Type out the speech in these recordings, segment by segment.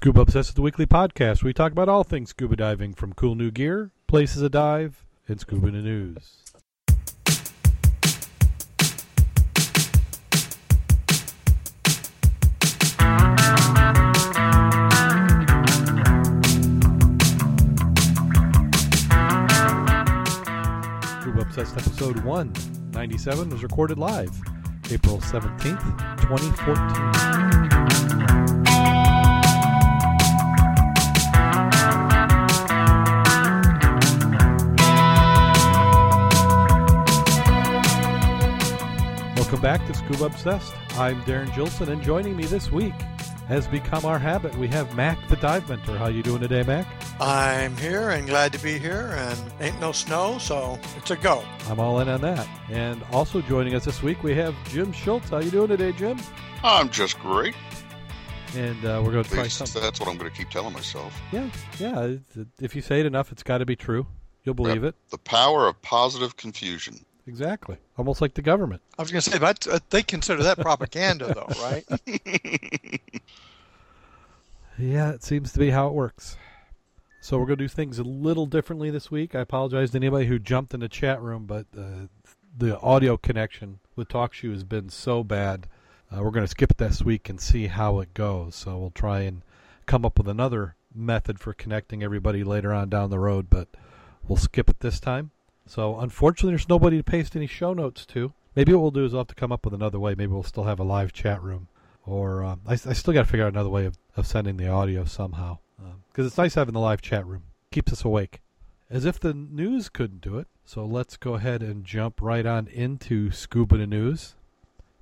Scuba Obsessed is the weekly podcast. We talk about all things scuba diving, from cool new gear, places to dive, and scuba news. Scuba Obsessed episode 197 was recorded live April 17th, 2014. Welcome back to Scuba Obsessed. I'm Darren Gilson, and joining me this week has become our habit. We have Mac the Dive Mentor. How you doing today, Mac? I'm here and glad to be here, and ain't no snow, so it's a go. I'm all in on that. And also joining us this week, we have Jim Schultz. How you doing today, Jim? I'm just great. And uh, we're going to try least something. that's what I'm going to keep telling myself. Yeah, yeah. If you say it enough, it's got to be true. You'll believe it. The power of positive confusion. Exactly. Almost like the government. I was going to say, but uh, they consider that propaganda, though, right? Yeah, it seems to be how it works. So we're going to do things a little differently this week. I apologize to anybody who jumped in the chat room, but uh, the audio connection with TalkShoe has been so bad. Uh, we're going to skip it this week and see how it goes. So we'll try and come up with another method for connecting everybody later on down the road, but we'll skip it this time. So unfortunately, there's nobody to paste any show notes to. Maybe what we'll do is we'll have to come up with another way. Maybe we'll still have a live chat room. Or um, I, I still got to figure out another way of, of sending the audio somehow because it's nice having the live chat room. Keeps us awake. As if the news couldn't do it. So let's go ahead and jump right on into scuba news.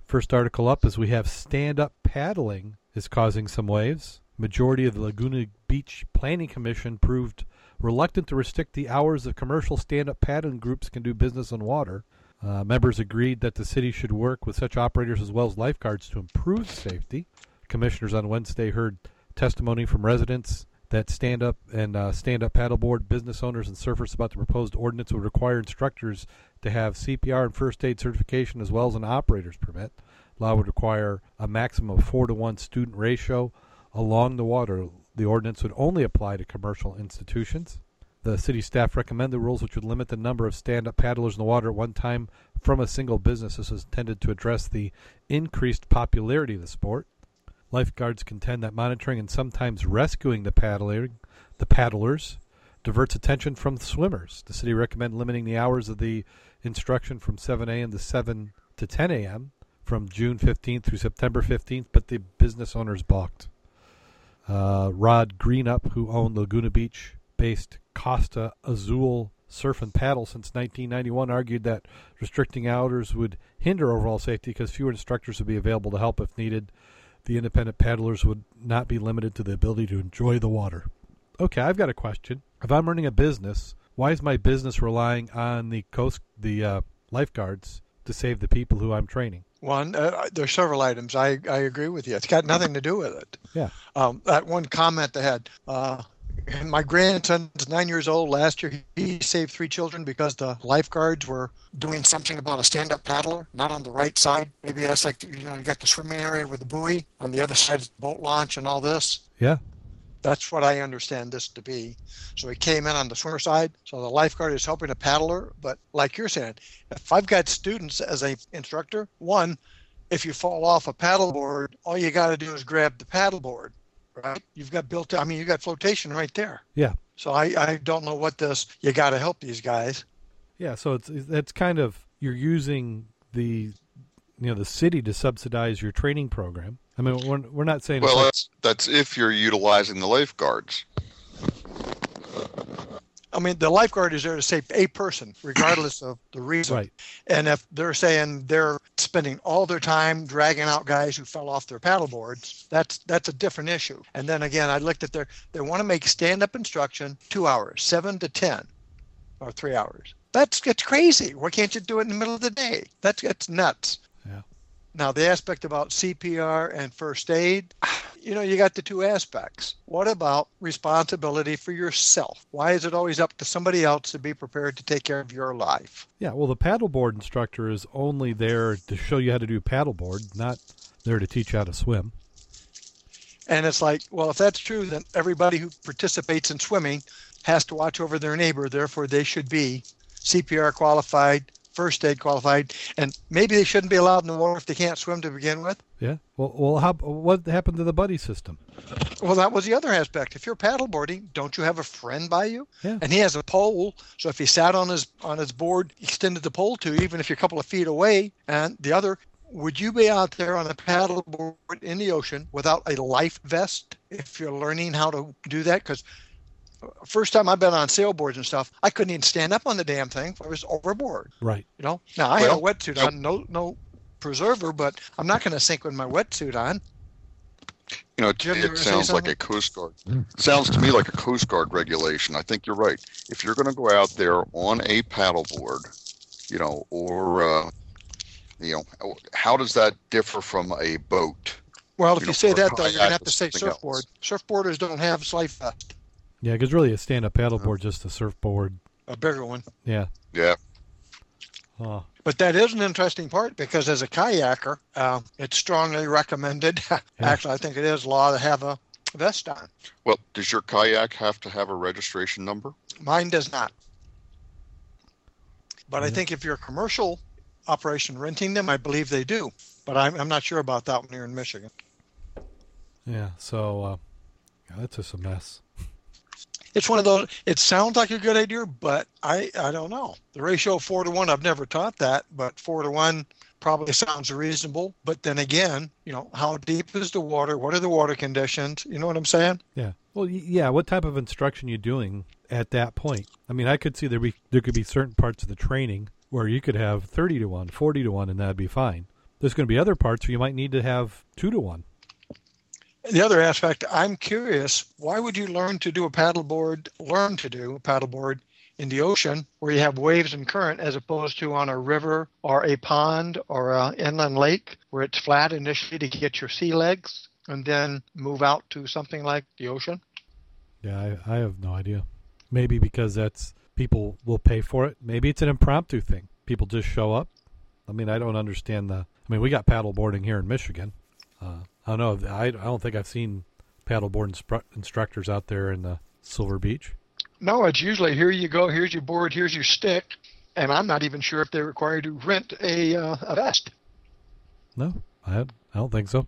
First article up is we have stand up paddling is causing some waves. Majority of the laguna beach planning commission proved reluctant to restrict the hours of commercial stand up paddling groups can do business on water uh, members agreed that the city should work with such operators as well as lifeguards to improve safety. Commissioners on Wednesday heard testimony from residents that stand up and uh, stand up paddleboard business owners and surfers about the proposed ordinance would require instructors to have CPR and first aid certification as well as an operator's permit. Law would require a maximum of four to one student ratio along the water. The ordinance would only apply to commercial institutions. The city staff recommend the rules which would limit the number of stand up paddlers in the water at one time from a single business. This is intended to address the increased popularity of the sport. Lifeguards contend that monitoring and sometimes rescuing the paddler, the paddlers diverts attention from the swimmers. The city recommend limiting the hours of the instruction from 7 a.m. to 7 to 10 a.m. from June 15th through September 15th, but the business owners balked. Uh, Rod Greenup, who owned Laguna Beach based Costa Azul Surf and Paddle since 1991, argued that restricting hours would hinder overall safety because fewer instructors would be available to help if needed. The independent paddlers would not be limited to the ability to enjoy the water. Okay, I've got a question. If I'm running a business, why is my business relying on the coast, the uh, lifeguards to save the people who I'm training? One, uh, there's several items. I, I agree with you. It's got nothing to do with it. Yeah. Um, that one comment they had. Uh, and my grandson's nine years old. Last year, he saved three children because the lifeguards were doing something about a stand-up paddler, not on the right side. Maybe that's like you know, you got the swimming area with the buoy on the other side, is the boat launch and all this. Yeah. That's what I understand this to be. So he came in on the swimmer side. So the lifeguard is helping a paddler. But like you're saying, if I've got students as a instructor, one, if you fall off a paddleboard, all you got to do is grab the paddleboard, right? You've got built. I mean, you got flotation right there. Yeah. So I, I don't know what this. You got to help these guys. Yeah, so it's it's kind of you're using the you know the city to subsidize your training program. I mean, we're we're not saying Well, like- that's that's if you're utilizing the lifeguards. I mean, the lifeguard is there to save a person, regardless of the reason. right. And if they're saying they're spending all their time dragging out guys who fell off their paddleboards, that's that's a different issue. And then again, I looked at their they want to make stand-up instruction two hours, seven to ten, or three hours. That's it's crazy. Why can't you do it in the middle of the day? That's that's nuts. Now the aspect about CPR and first aid, you know, you got the two aspects. What about responsibility for yourself? Why is it always up to somebody else to be prepared to take care of your life? Yeah, well, the paddleboard instructor is only there to show you how to do paddleboard, not there to teach you how to swim. And it's like, well, if that's true, then everybody who participates in swimming has to watch over their neighbor. Therefore, they should be CPR qualified, first aid qualified, and maybe they shouldn't be allowed in the water if they can't swim to begin with. Yeah. Well, well, how what happened to the buddy system? Well, that was the other aspect. If you're paddleboarding, don't you have a friend by you? Yeah. And he has a pole, so if he sat on his on his board, extended the pole to, you, even if you're a couple of feet away, and the other, would you be out there on a paddleboard in the ocean without a life vest if you're learning how to do that? Because first time I've been on sailboards and stuff, I couldn't even stand up on the damn thing. I was overboard. Right. You know. Now I Well, had a wetsuit on, no no preserver, but I'm not going to sink with my wetsuit on. You know, it, you it sounds like a Coast Guard. Sounds to me like a Coast Guard regulation. I think you're right. If you're going to go out there on a paddleboard, you know, or uh, you know, how does that differ from a boat? Well, if You you know, say that, though, you're going to have to say something else. surfboard. Surfboarders don't have life vest, Yeah, because really a stand-up paddleboard just a surfboard. a bigger one. Yeah. Yeah, Oh, But that is an interesting part because as a kayaker, uh, it's strongly recommended. Actually, I think it is law to have a vest on. Well, does your kayak have to have a registration number? Mine does not. But I think if you're a commercial operation renting them, I believe they do. But I'm, I'm not sure about that one here in Michigan. yeah. So uh, yeah, that's just a mess. It's one of those. It sounds like a good idea, but I I don't know. The ratio four to one. I've never taught that, but four to one probably sounds reasonable. But then again, you know, how deep is the water? What are the water conditions? You know what I'm saying? Yeah. Well, yeah. What type of instruction you doing at that point? I mean, I could see there be there could be certain parts of the training where you could have thirty to one, 40 to one, and that'd be fine. There's going to be other parts where you might need to have two to one. The other aspect, I'm curious. Why would you learn to do a paddleboard? Learn to do a paddleboard in the ocean where you have waves and current, as opposed to on a river or a pond or a inland lake where it's flat initially to get your sea legs, and then move out to something like the ocean. Yeah, I, I have no idea. Maybe because that's people will pay for it. Maybe it's an impromptu thing. People just show up. I mean, I don't understand the. I mean, we got paddle boarding here in Michigan. Uh, I don't know. I, I don't think I've seen paddleboard instru- instructors out there in the Silver Beach. No, it's usually here you go, here's your board, here's your stick, and I'm not even sure if they're required to rent a, uh, a vest. No, I, I don't think so.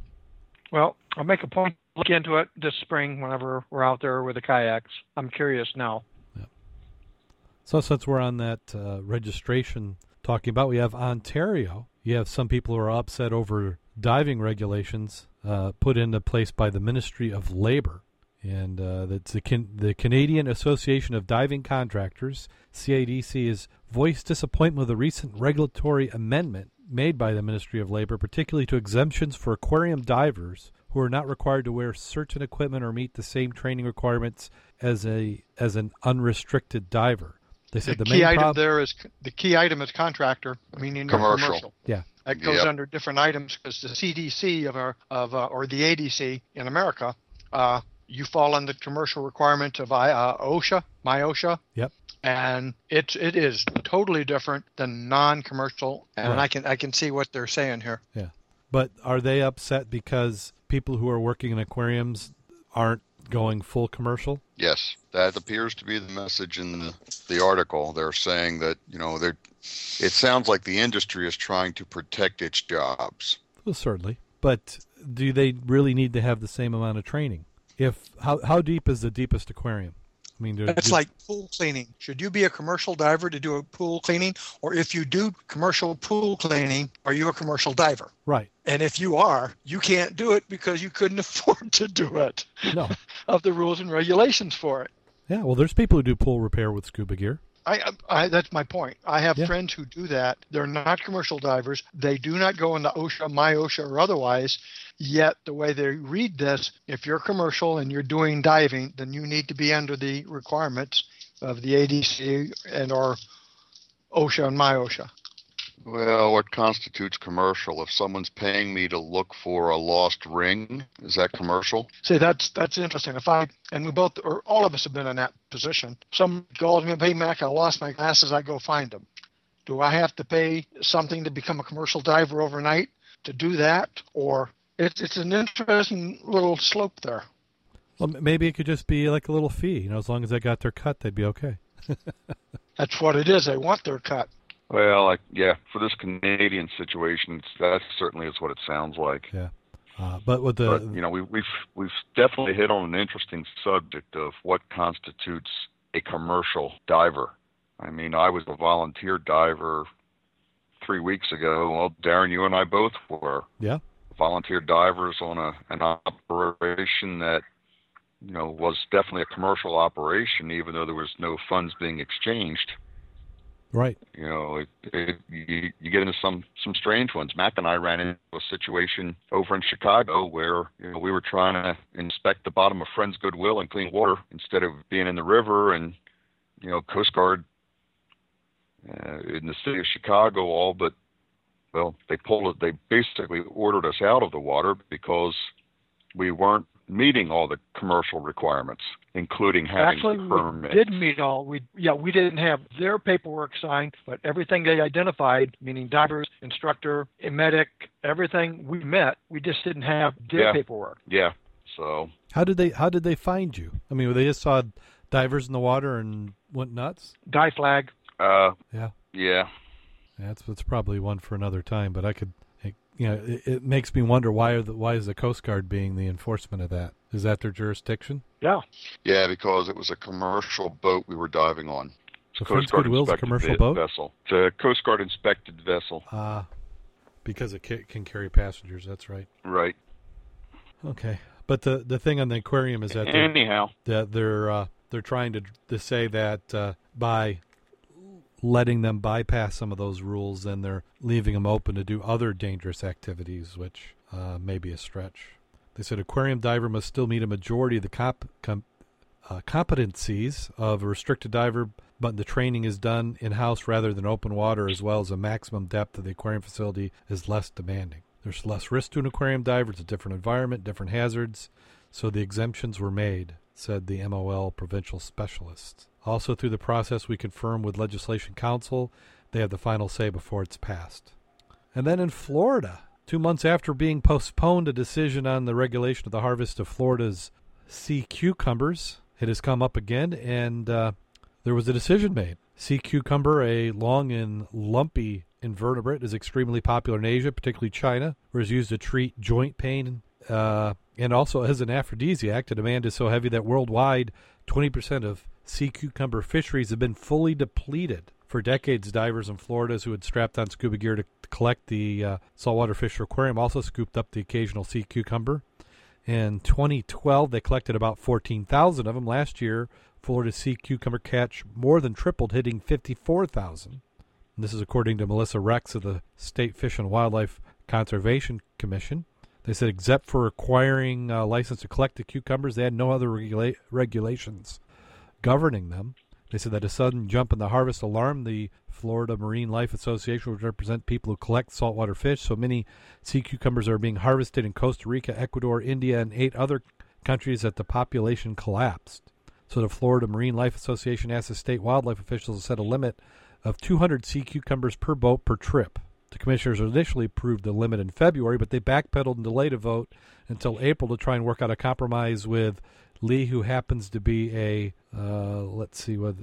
Well, I'll make a point to look into it this spring whenever we're out there with the kayaks. I'm curious now. Yeah. So since we're on that uh, registration talking about, we have Ontario. You have some people who are upset over diving regulations uh, put into place by the Ministry of Labor, and uh, that's the Can- the Canadian Association of Diving Contractors (CADC) has voiced disappointment with a recent regulatory amendment made by the Ministry of Labor, particularly to exemptions for aquarium divers who are not required to wear certain equipment or meet the same training requirements as a as an unrestricted diver. They said the, the main key item prob- there is the key item is contractor, meaning Commercial. commercial. Yeah. That goes Yep. under different items because the CDC of our of uh, or the ADC in America, uh, you fall under commercial requirement of I- uh, OSHA, MIOSHA. Yep. And it's it is totally different than non-commercial, and Right. I can I can see what they're saying here. Yeah, but are they upset because people who are working in aquariums aren't going full commercial? Yes, that appears to be the message in the, the article. They're saying that you know they're. It sounds like the industry is trying to protect its jobs. Well, certainly. But do they really need to have the same amount of training? If how how deep is the deepest aquarium? I mean, do- It's like pool cleaning. Should you be a commercial diver to do a pool cleaning, or if you do commercial pool cleaning, are you a commercial diver? right. And if you are, you can't do it because you couldn't afford to do it No. of the rules and regulations for it. Yeah. Well, there's people who do pool repair with scuba gear. I, I that's my point. I have Yeah. friends who do that. They're not commercial divers. They do not go into OSHA, MIOSHA, or otherwise. Yet the way they read this, if you're commercial and you're doing diving, then you need to be under the requirements of the ADC and or OSHA and MIOSHA. Well, what constitutes commercial? If someone's paying me to look for a lost ring, is that commercial? See, that's that's interesting. If I and we both or all of us have been in that position. Some calls me, "Hey, Mac, I lost my glasses. I go find them." Do I have to pay something to become a commercial diver overnight to do that, or It's it's an interesting little slope there. Well, maybe it could just be like a little fee. You know, as long as they got their cut, they'd be okay. That's what it is. They want their cut. Well, like yeah, for this Canadian situation, that certainly is what it sounds like. Uh, but with the but you know, we, we've we've definitely hit on an interesting subject of what constitutes a commercial diver. I mean, I was a volunteer diver three weeks ago. Well, Darren, you and I both were. Yeah. Volunteer divers on a an operation that you know was definitely a commercial operation, even though there was no funds being exchanged. Right, You know, it, it, you, you get into some some strange ones. Mac and I ran into a situation over in Chicago where you know we were trying to inspect the bottom of Friends Good Will and clean water instead of being in the river, and you know, Coast Guard uh, in the city of Chicago all but well, they pulled it. They basically ordered us out of the water because we weren't meeting all the commercial requirements, including having Actually, we permits. did meet all. We yeah, we didn't have their paperwork signed, but everything they identified, meaning divers, instructor, a medic, everything we met. We just didn't have their Yeah. paperwork. Yeah. So how did they how did they find you? I mean, they just saw divers in the water and went nuts. Die flag. uh, Yeah. yeah. That's that's probably one for another time. But I could, it, you know, it, it makes me wonder why are the, why is the Coast Guard being the enforcement of that? Is that their jurisdiction? Yeah. Yeah, because it was a commercial boat we were diving on. So Coast Friends Guard Goodwill's a inspected commercial ve- boat. vessel. It's a Coast Guard inspected vessel. Ah, because it ca- can carry passengers. That's right. Right. Okay, but the the thing on the aquarium is that they're, Anyhow, that they're uh, they're trying to to say that uh, by letting them bypass some of those rules, and they're leaving them open to do other dangerous activities, which uh, may be a stretch. They said aquarium diver must still meet a majority of the comp, com, uh, competencies of a restricted diver, but the training is done in house rather than open water, as well as the maximum depth of the aquarium facility is less demanding. There's less risk to an aquarium diver. It's a different environment, different hazards. So the exemptions were made, said the MOL provincial specialist. Also, through the process, we confirm with Legislation Council they have the final say before it's passed. And then in Florida, two months after being postponed a decision on the regulation of the harvest of Florida's sea cucumbers, it has come up again, and uh, there was a decision made. Sea cucumber, a long and lumpy invertebrate, is extremely popular in Asia, particularly China, where it's used to treat joint pain uh, and also as an aphrodisiac. The demand is so heavy that worldwide, 20% of sea cucumber fisheries have been fully depleted. For decades, divers in Florida who had strapped on scuba gear to collect the uh, saltwater fish for aquarium also scooped up the occasional sea cucumber. In 2012, they collected about 14,000 of them. Last year, Florida sea cucumber catch more than tripled, hitting 54,000. This is according to Melissa Recks of the State Fish and Wildlife Conservation Commission. They said, except for acquiring a license to collect the cucumbers, they had no other regula- regulations governing them. They said that a sudden jump in the harvest alarmed the Florida Marine Life Association, which represent people who collect saltwater fish. So many sea cucumbers are being harvested in Costa Rica, Ecuador, India, and eight other countries that the population collapsed. So the Florida Marine Life Association asked the state wildlife officials to set a limit of 200 sea cucumbers per boat per trip. The commissioners initially approved the limit in February, but they backpedaled and delayed a vote until April to try and work out a compromise with Lee, who happens to be a uh, let's see what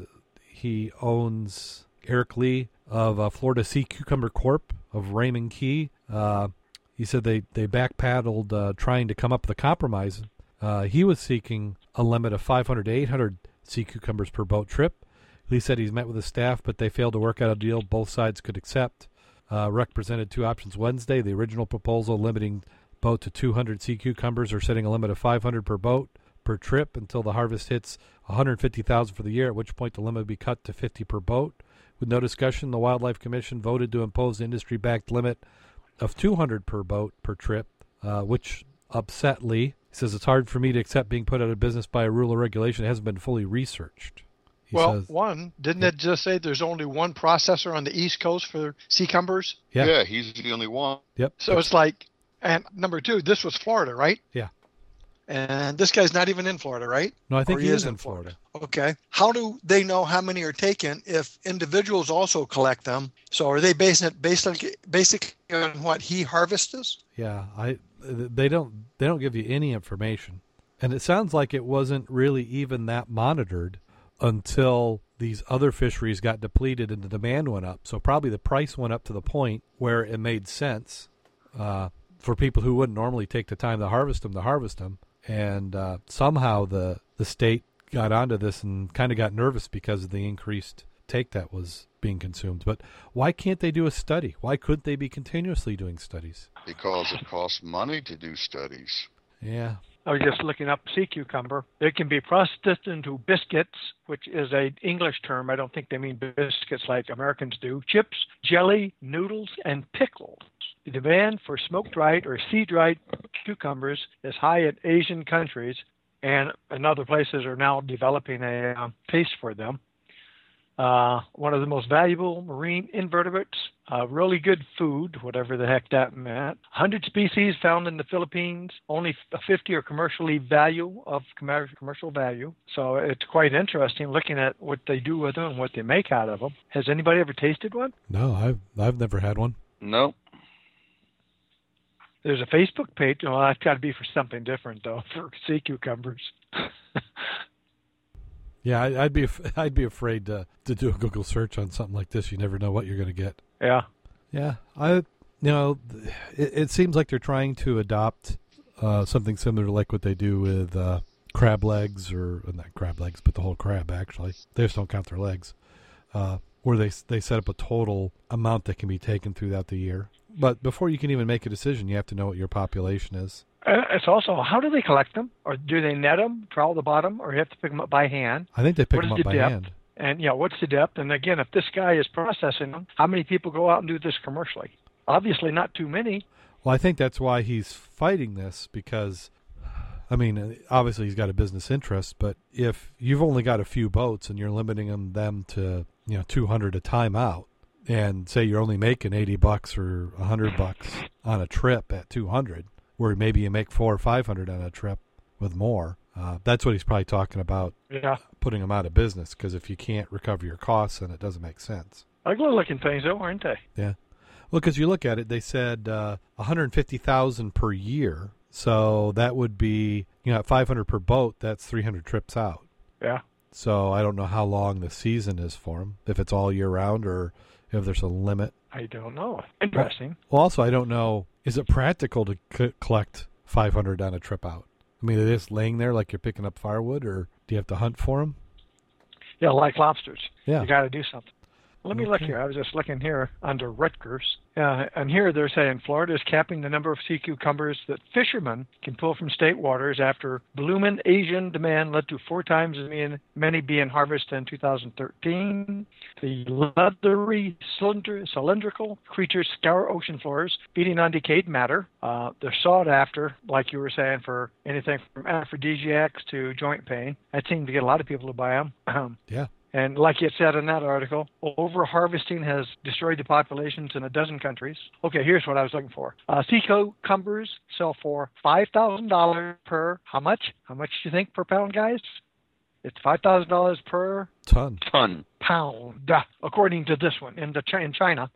he owns Eric Lee of uh, Florida Sea Cucumber Corp of Raymond Key. Uh, he said they they backpedaled uh, trying to come up with a compromise. Uh, he was seeking a limit of 500 to 800 sea cucumbers per boat trip. Lee said he's met with his staff, but they failed to work out a deal both sides could accept. Uh, Rec presented two options Wednesday. The original proposal limiting boat to 200 sea cucumbers or setting a limit of 500 per boat per trip until the harvest hits 150,000 for the year, at which point the limit would be cut to 50 per boat. With no discussion, the Wildlife Commission voted to impose the industry-backed limit of 200 per boat per trip, uh, which upset Lee. He says it's hard for me to accept being put out of business by a rule or regulation that hasn't been fully researched. He well, says, one didn't it just say there's only one processor on the East Coast for sea cumbers? Yeah. yeah, he's the only one. "Yep." So it's like, and number two, this was Florida, right? Yeah. And this guy's not even in Florida, right? no, I think Or he is in Florida. Okay. How do they know how many are taken if individuals also collect them? So are they basing it basically basically on what he harvests? Yeah, I they don't they don't give you any information, and it sounds like it wasn't really even that monitored until these other fisheries got depleted and the demand went up. So probably the price went up to the point where it made sense uh, for people who wouldn't normally take the time to harvest them to harvest them. And uh, somehow the the state got onto this and kind of got nervous because of the increased take that was being consumed. But why can't they do a study? Why couldn't they be continuously doing studies? Because it costs money to do studies. Yeah. I was just looking up sea cucumber. It can be processed into biscuits, which is an English term. I don't think they mean biscuits like Americans do. Chips, jelly, noodles, and pickles. The demand for smoke dried or sea dried cucumbers is high in Asian countries, and, and other places are now developing a uh, taste for them. Uh, one of the most valuable marine invertebrates, uh, really good food, whatever the heck that meant. 100 species found in the Philippines, only 50 are commercially value of commercial value. So it's quite interesting looking at what they do with them and what they make out of them. Has anybody ever tasted one? No, I've I've never had one. No. There's a Facebook page. Well, that's got to be for something different though, for sea cucumbers. Yeah, I, would be I'd be afraid to to do a Google search on something like this. You never know what you're going to get. Yeah, yeah. I you know it, it seems like they're trying to adopt uh, something similar to like what they do with uh, crab legs or not crab legs, but the whole crab. Actually, they just don't count their legs. Uh, where they they set up a total amount that can be taken throughout the year. But before you can even make a decision, you have to know what your population is. Uh, it's also how do they collect them, or do they net them, trowel the bottom, or you have to pick them up by hand? I think they pick what them up the by depth? hand. And yeah, what's the depth? And again, if this guy is processing them, how many people go out and do this commercially? Obviously, not too many. Well, I think that's why he's fighting this because, I mean, obviously he's got a business interest, but if you've only got a few boats and you're limiting them, them to you know 200 a time out, and say you're only making 80 bucks or 100 bucks on a trip at 200 where maybe you make four or five hundred on a trip with more. Uh, that's what he's probably talking about. Yeah. Putting them out of business because if you can't recover your costs, then it doesn't make sense. Ugly looking things, though, aren't they? Yeah. Well, because you look at it, they said uh, 150,000 per year. So that would be, you know, at 500 per boat, that's 300 trips out. Yeah. So I don't know how long the season is for them, if it's all year round or if there's a limit. I don't know. Interesting. Well, also, I don't know is it practical to c- collect 500 on a trip out? I mean, are they just laying there like you're picking up firewood, or do you have to hunt for them? Yeah, like lobsters. Yeah. You got to do something. Let me look here. I was just looking here under Rutgers. Uh, and here they're saying Florida is capping the number of sea cucumbers that fishermen can pull from state waters after blooming Asian demand led to four times as many being harvested in 2013. The leathery, cylinder, cylindrical creatures scour ocean floors, feeding on decayed matter. Uh, they're sought after, like you were saying, for anything from aphrodisiacs to joint pain. That seemed to get a lot of people to buy them. Yeah. And like it said in that article, over harvesting has destroyed the populations in a dozen countries. Okay, here's what I was looking for. Uh, sea cucumbers sell for five thousand dollars per. How much? How much do you think per pound, guys? It's five thousand dollars per ton. Ton. Pound, according to this one in the in China.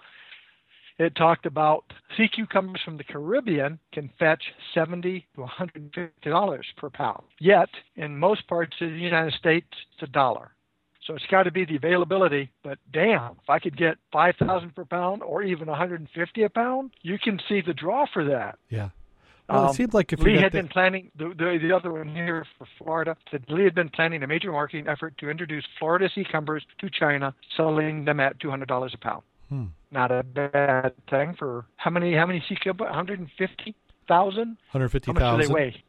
It talked about sea cucumbers from the Caribbean can fetch seventy to one hundred and fifty dollars per pound. Yet in most parts of the United States, it's a dollar. So it's got to be the availability. But damn, if I could get five thousand per pound or even 150 a pound, you can see the draw for that. Yeah. Well, Um, it seemed like if Lee had the, been planning the, the the other one here for Florida. Said Lee had been planning a major marketing effort to introduce Florida sea cucumbers to China, selling them at two hundred dollars a pound. Hmm. Not a bad thing for how many how many sea cucumbers? One hundred and fifty thousand. One hundred fifty thousand. How much do they 150,000. weigh?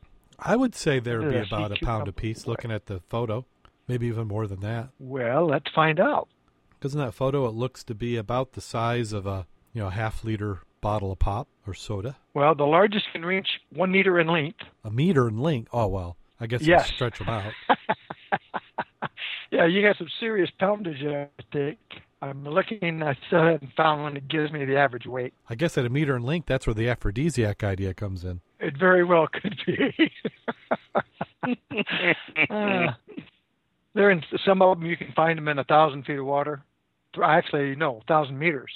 I would say there would be about a pound cucumber. apiece looking at the photo, maybe even more than that. Well, let's find out. Because in that photo, it looks to be about the size of a you know half liter bottle of pop or soda, Well, the largest can reach one meter in length. a meter in length. Oh well, I guess Yes. I'll stretch them out. yeah, you got some serious poundage, I think. I'm looking, I still haven't found one that gives me the average weight. I guess at a meter in length, that's where the aphrodisiac idea comes in. It very well could be. Uh, they're in some of them. You can find them in a thousand feet of water. Actually, no, thousand meters.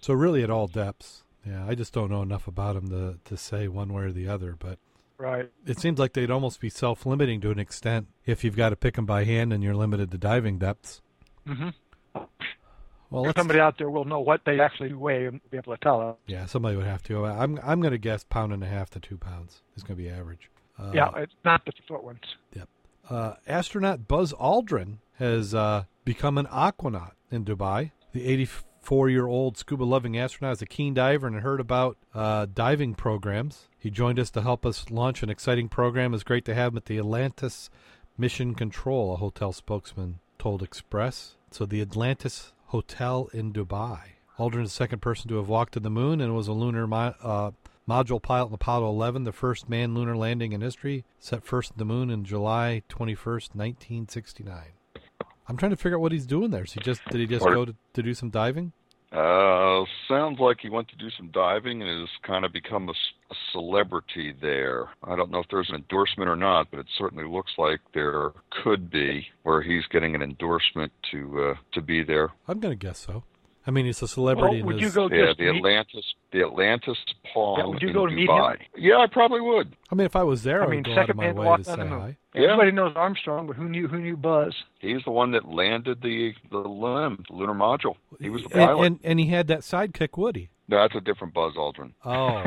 So really, at all depths, Yeah, I just don't know enough about them to to say one way or the other. But Right. it seems like they'd almost be self-limiting to an extent if you've got to pick them by hand and you're limited to diving depths. hmm Well, Somebody out there will know what they actually weigh and be able to tell us. yeah, somebody would have to. I'm I'm going to guess pound and a half to two pounds is going to be average. Uh, yeah, it's not the short ones. Uh, astronaut Buzz Aldrin has uh, become an aquanaut in Dubai. The 84 year old scuba loving astronaut is a keen diver and heard about uh, diving programs. He joined us to help us launch an exciting program. It's great to have him at the Atlantis Mission Control, a hotel spokesman told Express. So, the Atlantis Hotel in Dubai. Aldrin is the second person to have walked to the moon and was a lunar mo- uh, module pilot in Apollo 11, the first manned lunar landing in history, set first at the moon in July 21st, 1969. I'm trying to figure out what he's doing there. Is he just did he just go to, to do some diving? Uh, sounds like he went to do some diving and has kind of become a celebrity there. I don't know if there's an endorsement or not, but it certainly looks like there could be where he's getting an endorsement to uh, to be there. I'm going to guess so. I mean, he's a celebrity. Well, in would you go Yeah, just the meet- Atlantis, the Atlantis Palm Yeah, would you in go to meet him? Yeah, I probably would. I mean, if I was there, I, I mean, would go out of second my man to way walk to on say the moon. hi. Yeah. Everybody knows Armstrong, but who knew who knew Buzz? He's the one that landed the the LEM, the lunar module. He was the And, pilot. and and he had that sidekick Woody. No, that's a different Buzz Aldrin. Oh,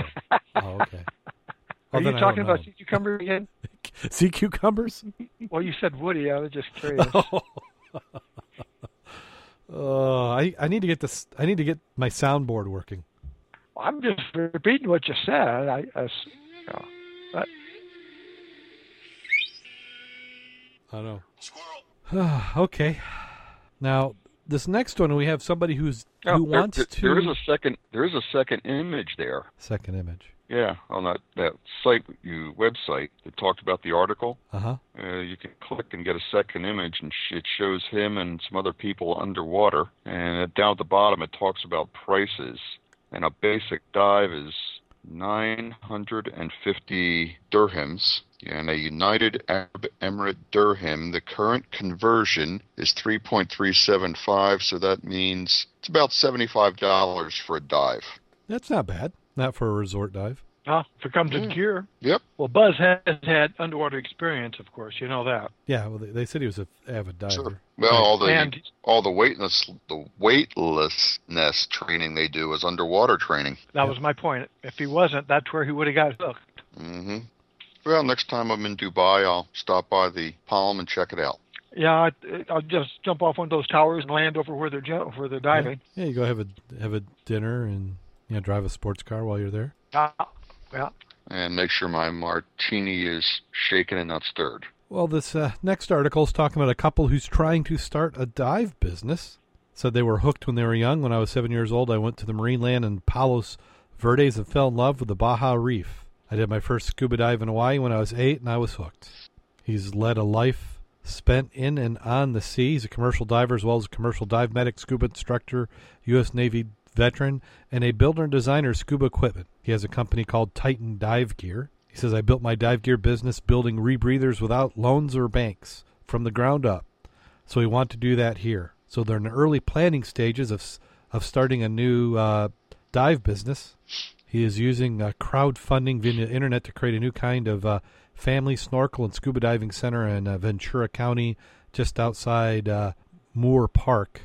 oh, okay. Are you talking about sea cucumber again? know. sea cucumbers? Well, you said Woody. I was just curious. Oh, Uh, I I need to get this. I need to get my soundboard working. I'm just repeating what you said. I you know, but I know. okay. Now this next one, we have somebody who's Oh, who There- wants there- to. there is a second. There is a second image there. second image. Yeah, on that that site you website that talked about the article. Uh huh. Uh, you can click and get a second image, and sh- it shows him and some other people underwater. And down at the bottom, it talks about prices. And a basic dive is 950 dirhams. And a United Arab Emirate dirham, the current conversion is 3.375, so that means it's about $75 for a dive. That's not bad. Not for a resort dive. uh, if it comes in Mm. gear. Yep. Well, Buzz has had underwater experience, of course. You know that. Yeah. Well, they, they said he was an avid diver. Sure. Well, all the And all the weightless the weightlessness training they do is underwater training. that was my point. If he wasn't, that's where he would have got hooked. Mm-hmm. Well, next time I'm in Dubai, I'll stop by the Palm and check it out. Yeah, I, I'll just jump off one of those towers and land over where they're where they're diving. Yeah, you go have a have a dinner and you know drive a sports car while you're there. Yeah. yeah. And make sure my martini is shaken and not stirred. Well, this uh, next article is talking about a couple who's trying to start a dive business. Said they were hooked when they were young. When I was seven years old, I went to the Marineland in Palos Verdes and fell in love with the Baja Reef. I did my first scuba dive in Hawaii when I was eight, and I was hooked. He's led a life spent in and on the sea. He's a commercial diver as well as a commercial dive medic, scuba instructor, U.S. Navy veteran, and a builder and designer of scuba equipment. He has a company called Titan Dive Gear. He says, I built my dive gear business building rebreathers without loans or banks from the ground up. So we want to do that here. So they're in the early planning stages of, of starting a new uh, dive business. He is using uh, crowdfunding via the internet to create a new kind of uh, family snorkel and scuba diving center in uh, Ventura County, just outside uh, Moorpark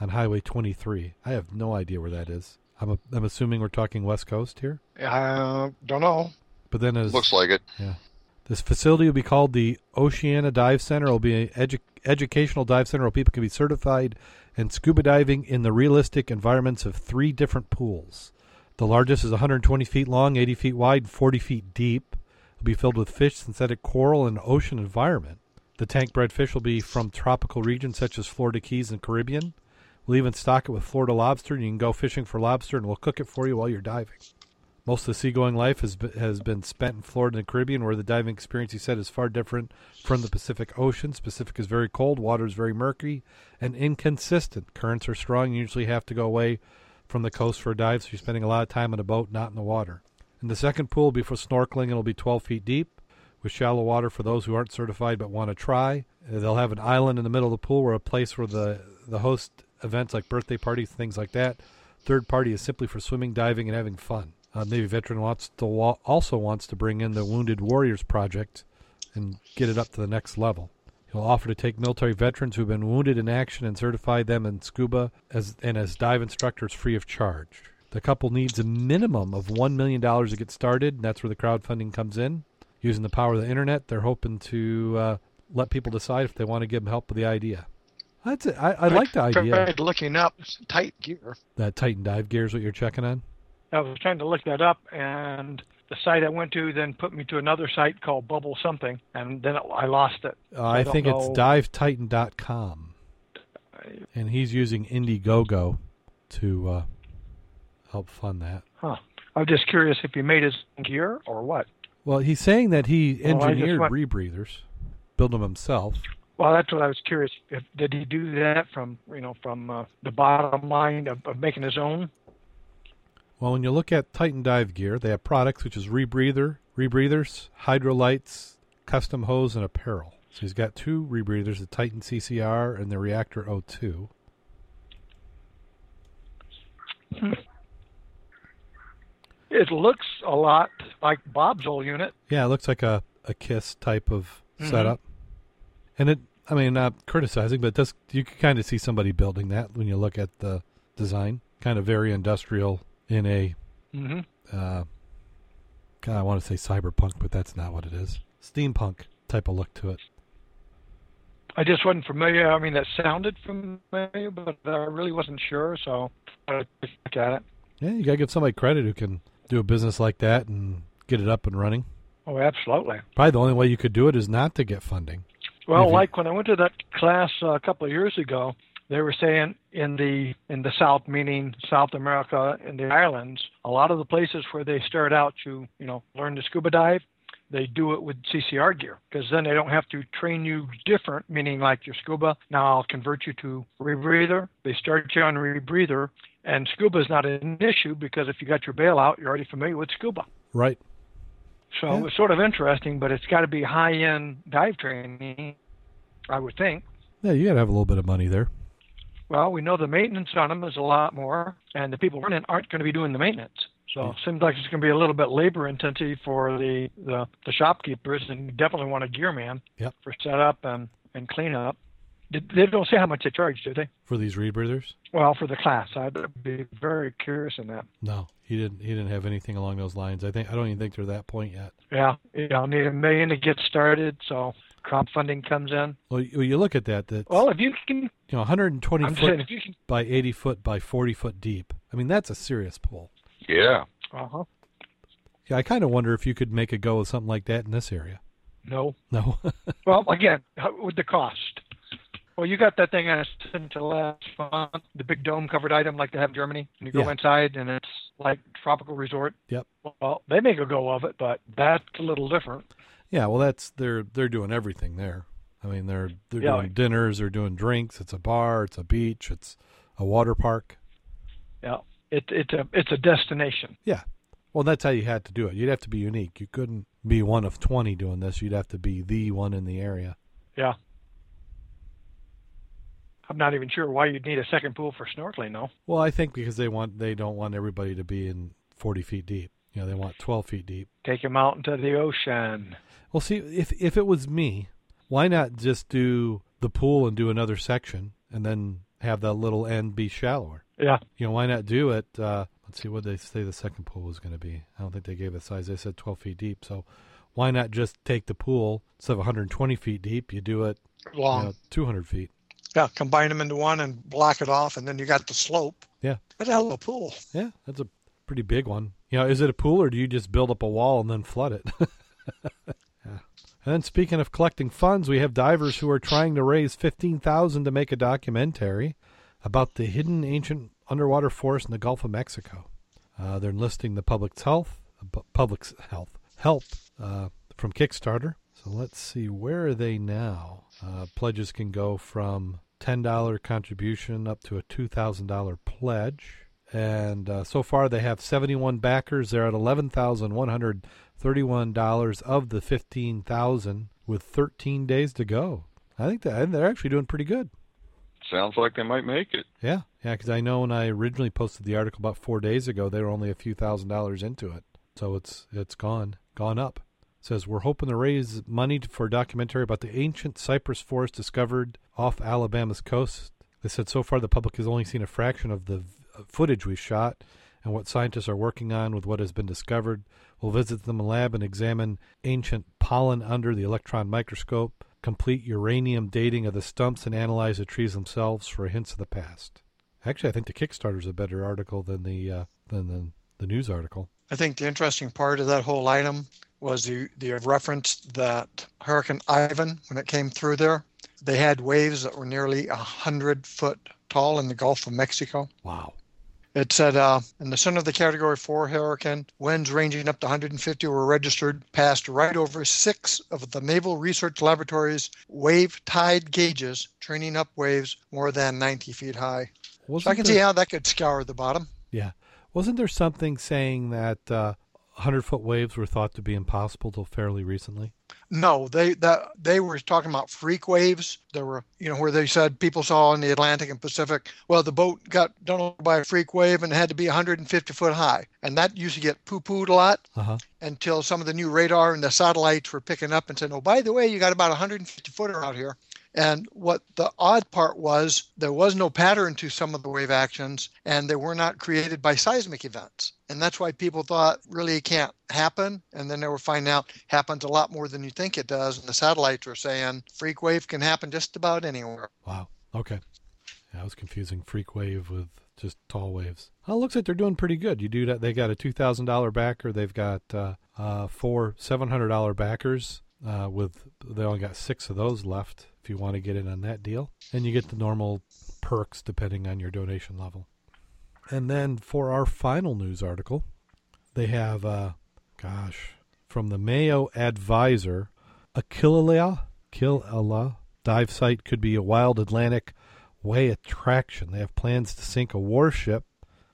on Highway 23. I have no idea where that is. I'm, a, I'm assuming we're talking West Coast here. Uh, don't know. But then as Looks like it. this facility will be called the Oceana Dive Center. It will be an edu- educational dive center where people can be certified in scuba diving in the realistic environments of three different pools. The largest is 120 feet long, 80 feet wide, and 40 feet deep. It will be filled with fish, synthetic coral, and ocean environment. The tank bred fish will be from tropical regions such as Florida Keys and Caribbean. We'll even stock it with Florida lobster, and you can go fishing for lobster, and we'll cook it for you while you're diving. Most of the seagoing life has been, has been spent in Florida and the Caribbean, where the diving experience, he said, is far different from the Pacific Ocean. Pacific is very cold, water is very murky, and inconsistent. Currents are strong. You usually have to go away from the coast for a dive, so you're spending a lot of time in a boat, not in the water. And the second pool will be for snorkeling, it'll be 12 feet deep with shallow water for those who aren't certified but want to try. They'll have an island in the middle of the pool, where a place where the the host events like birthday parties, things like that. third party is simply for swimming, diving, and having fun. Uh, Navy veteran wants to wa- also wants to bring in the Wounded Warriors Project and get it up to the next level. He'll offer to take military veterans who have been wounded in action and certify them in scuba as and as dive instructors free of charge. The couple needs a minimum of $1 million to get started, and that's where the crowdfunding comes in. Using the power of the internet, they're hoping to uh, let people decide if they want to give them help with the idea. That's it. I, I like the idea. Tried looking up tight gear. That Titan dive gear is what you're checking on? I was trying to look that up, and the site I went to then put me to another site called Bubble Something, and then I lost it. Uh, I, don't think it's know. divetitan.com. And he's using Indiegogo to uh, help fund that. Huh. I was just curious if he made his gear or what. Well, he's saying that he Well, engineered went- rebreathers, built them himself. Well, that's what I was curious. If did he do that from you know from uh, the bottom line of, of making his own? Well, when you look at Titan Dive gear, they have products which is rebreather, rebreathers, hydrolights, custom hose, and apparel. So he's got two rebreathers, the Titan CCR and the Reactor O2. It looks a lot like Bob's old unit. Yeah, it looks like a, a KISS type of Mhm. setup. And it, I mean, not criticizing, but does you can kind of see somebody building that when you look at the design. Kind of very industrial in a, Mm-hmm. uh, God, I want to say cyberpunk, but that's not what it is. Steampunk type of look to it. I just wasn't familiar. I mean, that sounded familiar, but I really wasn't sure, so I at it. Yeah, you got to give somebody credit who can do a business like that and get it up and running. Oh, absolutely. Probably the only way you could do it is not to get funding. Well, you- like when I went to that class uh, a couple of years ago, they were saying in the in the South, meaning South America and the islands, a lot of the places where they start out to you know learn to scuba dive, they do it with CCR gear because then they don't have to train you different, meaning like your scuba. Now I'll convert you to rebreather. They start you on rebreather, and scuba is not an issue because if you got your bailout, you're already familiar with scuba. Right. So Yeah. it's sort of interesting, but it's got to be high end dive training, I would think. Yeah, you got to have a little bit of money there. Well, we know the maintenance on them is a lot more, and the people running aren't going to be doing the maintenance. So it seems like it's going to be a little bit labor intensive for the, the, the shopkeepers, and you definitely want a gear man Yep. for setup and, and cleanup. Did- They don't say how much they charge, do they? For these rebreathers? Well, for the class, I'd be very curious in that. No, he didn't. He didn't have anything along those lines. I think I don't even think they're that point yet. Yeah, you know, need a million to get started, so crowdfunding comes in. Well, you, you look at that. That Well, if you can, you know, 120 I'm just saying, foot if you can, by 80 foot by 40 foot deep. I mean, that's a serious pool. Yeah. uh huh. Yeah, I kind of wonder if you could make a go with something like that in this area. No, No. Well, again, with the cost. Well, you got that thing I sent to last month, the big dome covered item like they have in Germany. And you go Yeah. inside and it's like tropical resort. Yep. Well, they make a go of it, but that's a little different. yeah, well, that's they're they're doing everything there. I mean, they're they're Yeah. doing dinners, they're doing drinks. It's a bar, it's a beach, it's a water park. Yeah. It, it's a it's a destination. Yeah. Well, that's how you had to do it. You'd have to be unique. You couldn't be one of 20 doing this. You'd have to be the one in the area. Yeah. I'm not even sure why you'd need a second pool for snorkeling, though. Well, I think because they want they don't want everybody to be in 40 feet deep. You know, they want 12 feet deep. Take them out into the ocean. Well, see, if if it was me, why not just do the pool and do another section and then have that little end be shallower? Yeah. You know, why not do it? Uh, let's see what they say the second pool was going to be. I don't think they gave a size. They said 12 feet deep. So why not just take the pool instead of 120 feet deep? You do it you Long. know, 200 feet. Yeah, combine them into one and block it off, and then you got the slope. Yeah. That's a hell of a pool. Yeah, that's a pretty big one. You know, is it a pool or do you just build up a wall and then flood it? yeah. And then speaking of collecting funds, we have divers who are trying to raise fifteen thousand to make a documentary about the hidden ancient underwater forest in the Gulf of Mexico. Uh, they're enlisting the public's health, uh, public's health help uh, from Kickstarter. So let's see, where are they now? Uh, pledges can go from ten dollar contribution up to a two thousand dollar pledge. And uh, so far, they have 71 backers. They're at $11,131 of the 15,000 with 13 days to go. I think that they're actually doing pretty good. Sounds like they might make it. Yeah, yeah, because I know when I originally posted the article about four days ago, they were only a few thousand dollars into it, so it's it's gone gone up. Says we're hoping to raise money for a documentary about the ancient cypress forest discovered off Alabama's coast. They said so far the public has only seen a fraction of the footage we shot and what scientists are working on with what has been discovered. We'll visit the lab and examine ancient pollen under the electron microscope, complete uranium dating of the stumps, and analyze the trees themselves for hints of the past. Actually, I think the Kickstarter is a better article than the uh, than the, the news article. I think the interesting part of that whole item was the, the reference that Hurricane Ivan, when it came through there, they had waves that were nearly a hundred foot tall in the Gulf of Mexico. Wow. It said uh, in the center of the Category 4 hurricane, winds ranging up to 150 were registered, passed right over six of the Naval Research Laboratory's wave tide gauges, training up waves more than 90 feet high. Wasn't So I can there, see how that could scour the bottom. Yeah. Wasn't there something saying that uh, 100 foot waves were thought to be impossible till fairly recently? No, they that they were talking about freak waves. There were, you know, where they said people saw in the Atlantic and Pacific. Well, the boat got done over by a freak wave and it had to be 150 foot high, and that used to get poo-pooed a lot Uh huh. until some of the new radar and the satellites were picking up and saying, "Oh, by the way, you got about 150 footer out here." And what the odd part was, there was no pattern to some of the wave actions, and they were not created by seismic events. And that's why people thought really it can't happen. And then they were finding out happens a lot more than you think it does. And the satellites were saying freak wave can happen just about anywhere. Wow. Okay. Yeah, I was confusing freak wave with just tall waves. It looks like they're doing pretty good. You do that. They got a two thousand dollar backer. They've got uh, uh, four seven hundred dollar backers. Uh, with they only got six of those left. You want to get in on that deal, and you get the normal perks depending on your donation level. And then for our final news article, they have, uh, gosh, from the Mayo Advisor, Aquila, Killala dive site could be a wild Atlantic way attraction. They have plans to sink a warship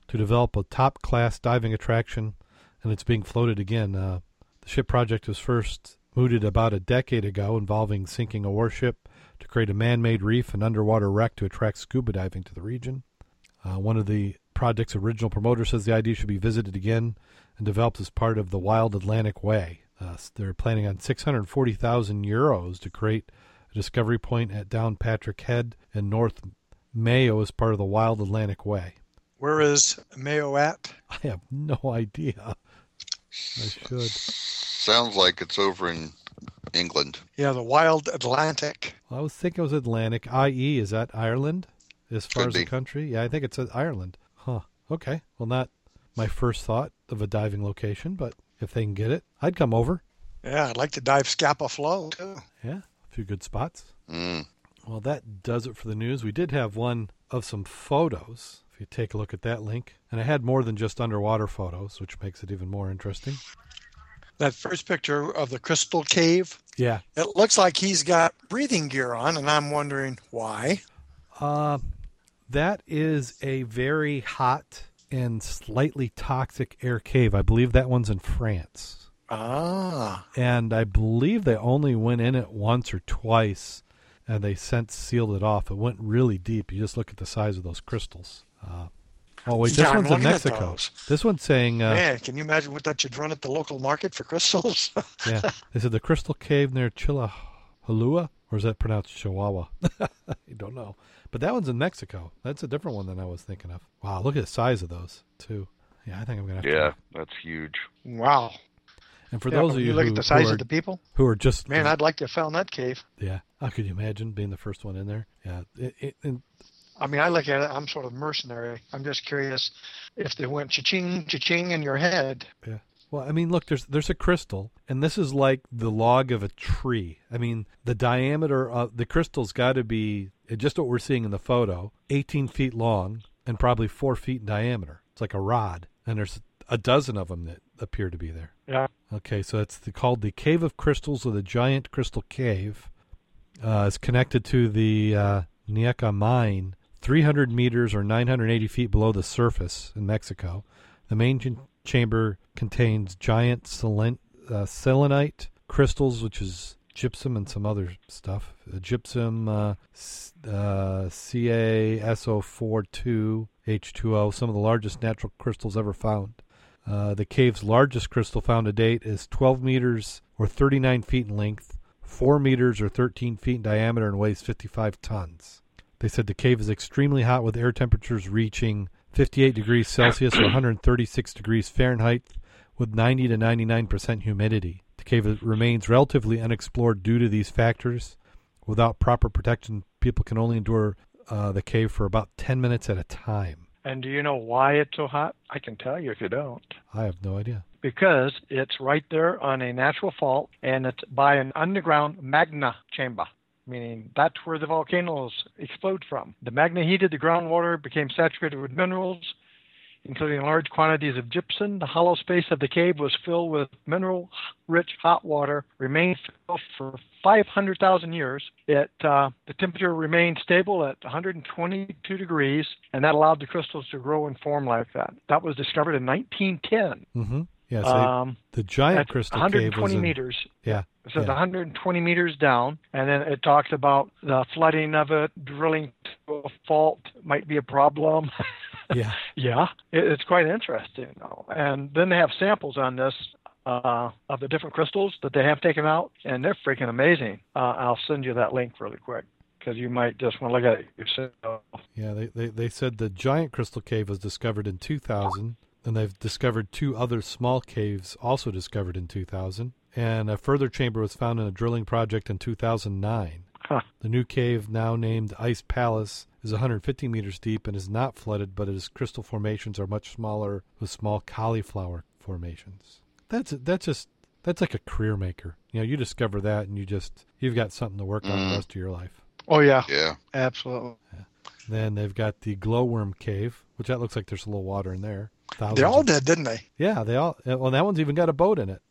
to develop a top class diving attraction, and it's being floated again. Uh, the ship project was first mooted about a decade ago, involving sinking a warship to create a man made reef and underwater wreck to attract scuba diving to the region. Uh, one of the project's original promoters says the idea should be visited again and developed as part of the Wild Atlantic Way. Uh, they're planning on 640,000 euros to create a discovery point at Downpatrick Head in North Mayo as part of the Wild Atlantic Way. Where is Mayo at? I have no idea. I should. Sounds like it's over in England. Yeah, the Wild Atlantic. I was thinking it was Atlantic. IE, is that Ireland as far Could as the country? Yeah, I think it's Ireland. Huh. Okay. Well, not my first thought of a diving location, but if they can get it, I'd come over. Yeah, I'd like to dive Scapa Flow too. Yeah, a few good spots. Mm. Well, that does it for the news. We did have one of some photos. If you take a look at that link, and I had more than just underwater photos, which makes it even more interesting. That first picture of the crystal cave, Yeah. it looks like he's got breathing gear on, and I'm wondering why. Uh, that is a very hot and slightly toxic air cave. I believe that one's in France. Ah, and I believe they only went in it once or twice, and they since sealed it off. It went really deep. You just look at the size of those crystals. Uh, oh wait, this Yeah, I'm one's in Mexico. This one's saying, uh, man, can you imagine what that you'd run at the local market for crystals? yeah, they said the crystal cave near Chihuahua, or is that pronounced Chihuahua? I don't know, but that one's in Mexico. That's a different one than I was thinking of. Wow, look at the size of those too. Yeah, I think I'm gonna have to Yeah, to. that's huge. wow. And for Yeah, those of you, you look who, at the size are, of the people, who are just man, I'd like to have found that cave. yeah, how could you imagine being the first one in there? Yeah, it, it, and I mean, I look at it, I'm sort of mercenary. I'm just curious if they went cha-ching, cha-ching in your head. Yeah. Well, I mean, look, there's there's a crystal, and this is like the log of a tree. I mean, the diameter of the crystal's got to be just what we're seeing in the photo, 18 feet long and probably four feet in diameter. It's like a rod, and there's a dozen of them that appear to be there. Yeah. Okay, so it's the, called the Cave of Crystals, or the Giant Crystal Cave. Uh, it's connected to the uh, Naica Mine, 300 meters or 980 feet below the surface in Mexico. The main ch- chamber contains giant selen- uh, selenite crystals, which is gypsum and some other stuff. Uh, gypsum, uh, uh, CaSO42, H2O, some of the largest natural crystals ever found. Uh, the cave's largest crystal found to date is 12 meters or 39 feet in length, 4 meters or 13 feet in diameter, and weighs 55 tons. They said the cave is extremely hot with air temperatures reaching 58 degrees Celsius or 136 degrees Fahrenheit with 90 to 99% humidity. The cave remains relatively unexplored due to these factors. Without proper protection, people can only endure uh, the cave for about 10 minutes at a time. And do you know why it's so hot? I can tell you if you don't. I have no idea. Because it's right there on a natural fault and it's by an underground magma chamber, meaning that's where the volcanoes explode from. The magma heated the groundwater, became saturated with minerals, including large quantities of gypsum. The hollow space of the cave was filled with mineral rich hot water, remained filled for 500,000 years. It, uh, the temperature remained stable at 122 degrees, and that allowed the crystals to grow and form like that. That was discovered in 1910. Mm-hmm. Yeah, so Um, the giant crystal cave was 120 in, meters. Yeah, So yeah. 120 meters down, and then it talks about the flooding of it, drilling to a fault might be a problem. yeah, yeah, it, it's quite interesting. And then they have samples on this uh, of the different crystals that they have taken out, and they're freaking amazing. Uh, I'll send you that link really quick because you might just want to look at it yourself. yeah. They, they they said the giant crystal cave was discovered in 2000, and they've discovered two other small caves also discovered in 2000, and a further chamber was found in a drilling project in 2009. Huh. The new cave, now named Ice Palace, is 150 meters deep and is not flooded, but its crystal formations are much smaller with small cauliflower formations. That's that's just that's like a career maker. You know, you discover that and you just you've got something to work on the Mm. rest of your life. Oh yeah, Yeah. absolutely. Then they've got the glowworm cave, which that looks like there's a little water in there. Thousands They all of- did, didn't they? Yeah, they all. Well, that one's even got a boat in it.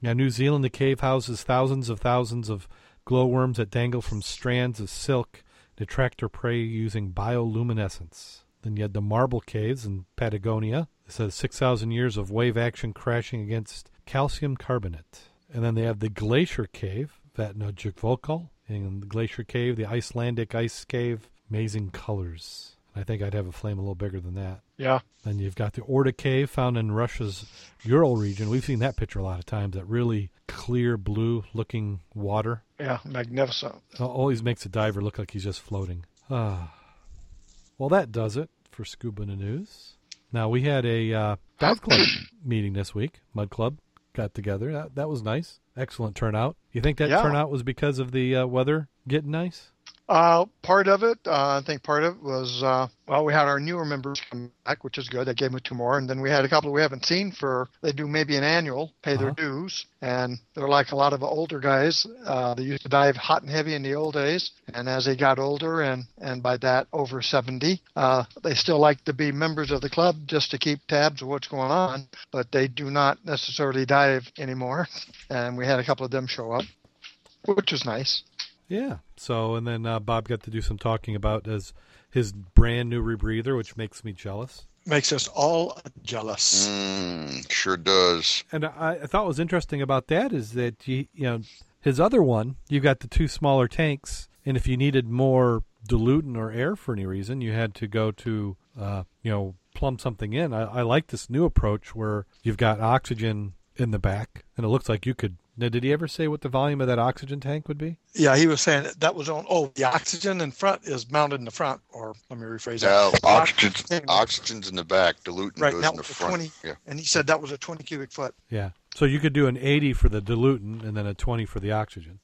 Yeah, New Zealand, the cave houses thousands of thousands of glowworms that dangle from strands of silk to attract their prey using bioluminescence. Then you had the marble caves in Patagonia. It says 6,000 years of wave action crashing against calcium carbonate. And then they have the glacier cave, Vatnajökull. In the glacier cave, the Icelandic ice cave, amazing colors. I think I'd have a flame a little bigger than that. Yeah, Then you've got the Orda Cave found in Russia's Ural region. We've seen that picture a lot of times. That really clear blue looking water yeah, magnificent. Always makes a diver look like he's just floating. Ah. Well, that does it for Scuba News. Now we had a uh, dive club meeting this week. Mud Club got together. That that was nice. Excellent turnout. You think that Yeah. turnout was because of the uh, weather getting nice? Uh, part of it, uh, I think part of it was, uh, well, we had our newer members come back, which is good. They gave me two more. And then we had a couple we haven't seen for, they do maybe an annual, pay their Uh-huh. dues. And they're like a lot of older guys. Uh, they used to dive hot and heavy in the old days. And as they got older, and, and by that over 70, uh, they still like to be members of the club just to keep tabs of what's going on. But they do not necessarily dive anymore. And we had a couple of them show up, which was nice. Yeah. So and then uh, Bob got to do some talking about his his brand new rebreather, which makes me jealous. Makes us all jealous. Mm, sure does. And I, I thought what was interesting about that is that you, you know his other one, you got the two smaller tanks, and if you needed more dilutant or air for any reason, you had to go to uh, you know plumb something in. I, I like this new approach where you've got oxygen in the back, and it looks like you could. Now, did he ever say what the volume of that oxygen tank would be? Yeah, he was saying that, that was on. Oh, the oxygen in front is mounted in the front, or let me rephrase Now, that. oxygen's, Oxygen- oxygen's in the back, diluting Right, goes in the it's a front. 20. Yeah. And he said that was a 20 cubic foot. Yeah. So you could do an 80 for the dilutant and then a 20 for the oxygen.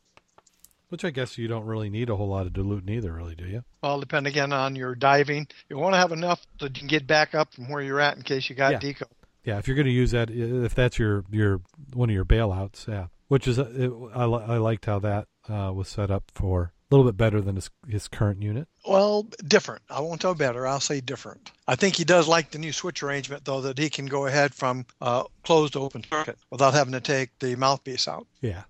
Which I guess you don't really need a whole lot of dilutant either, really, do you? Well, depend again on your diving. You want to have enough that you can get back up from where you're at in case you got Yeah. deco. Yeah, if you're going to use that, if that's your your one of your bailouts, yeah. Which is, uh, it, I I liked how that uh, was set up for a little bit better than his his current unit. Well, different. I won't tell better. I'll say different. I think he does like the new switch arrangement, though, that he can go ahead from uh, closed to open circuit without having to take the mouthpiece out. Yeah,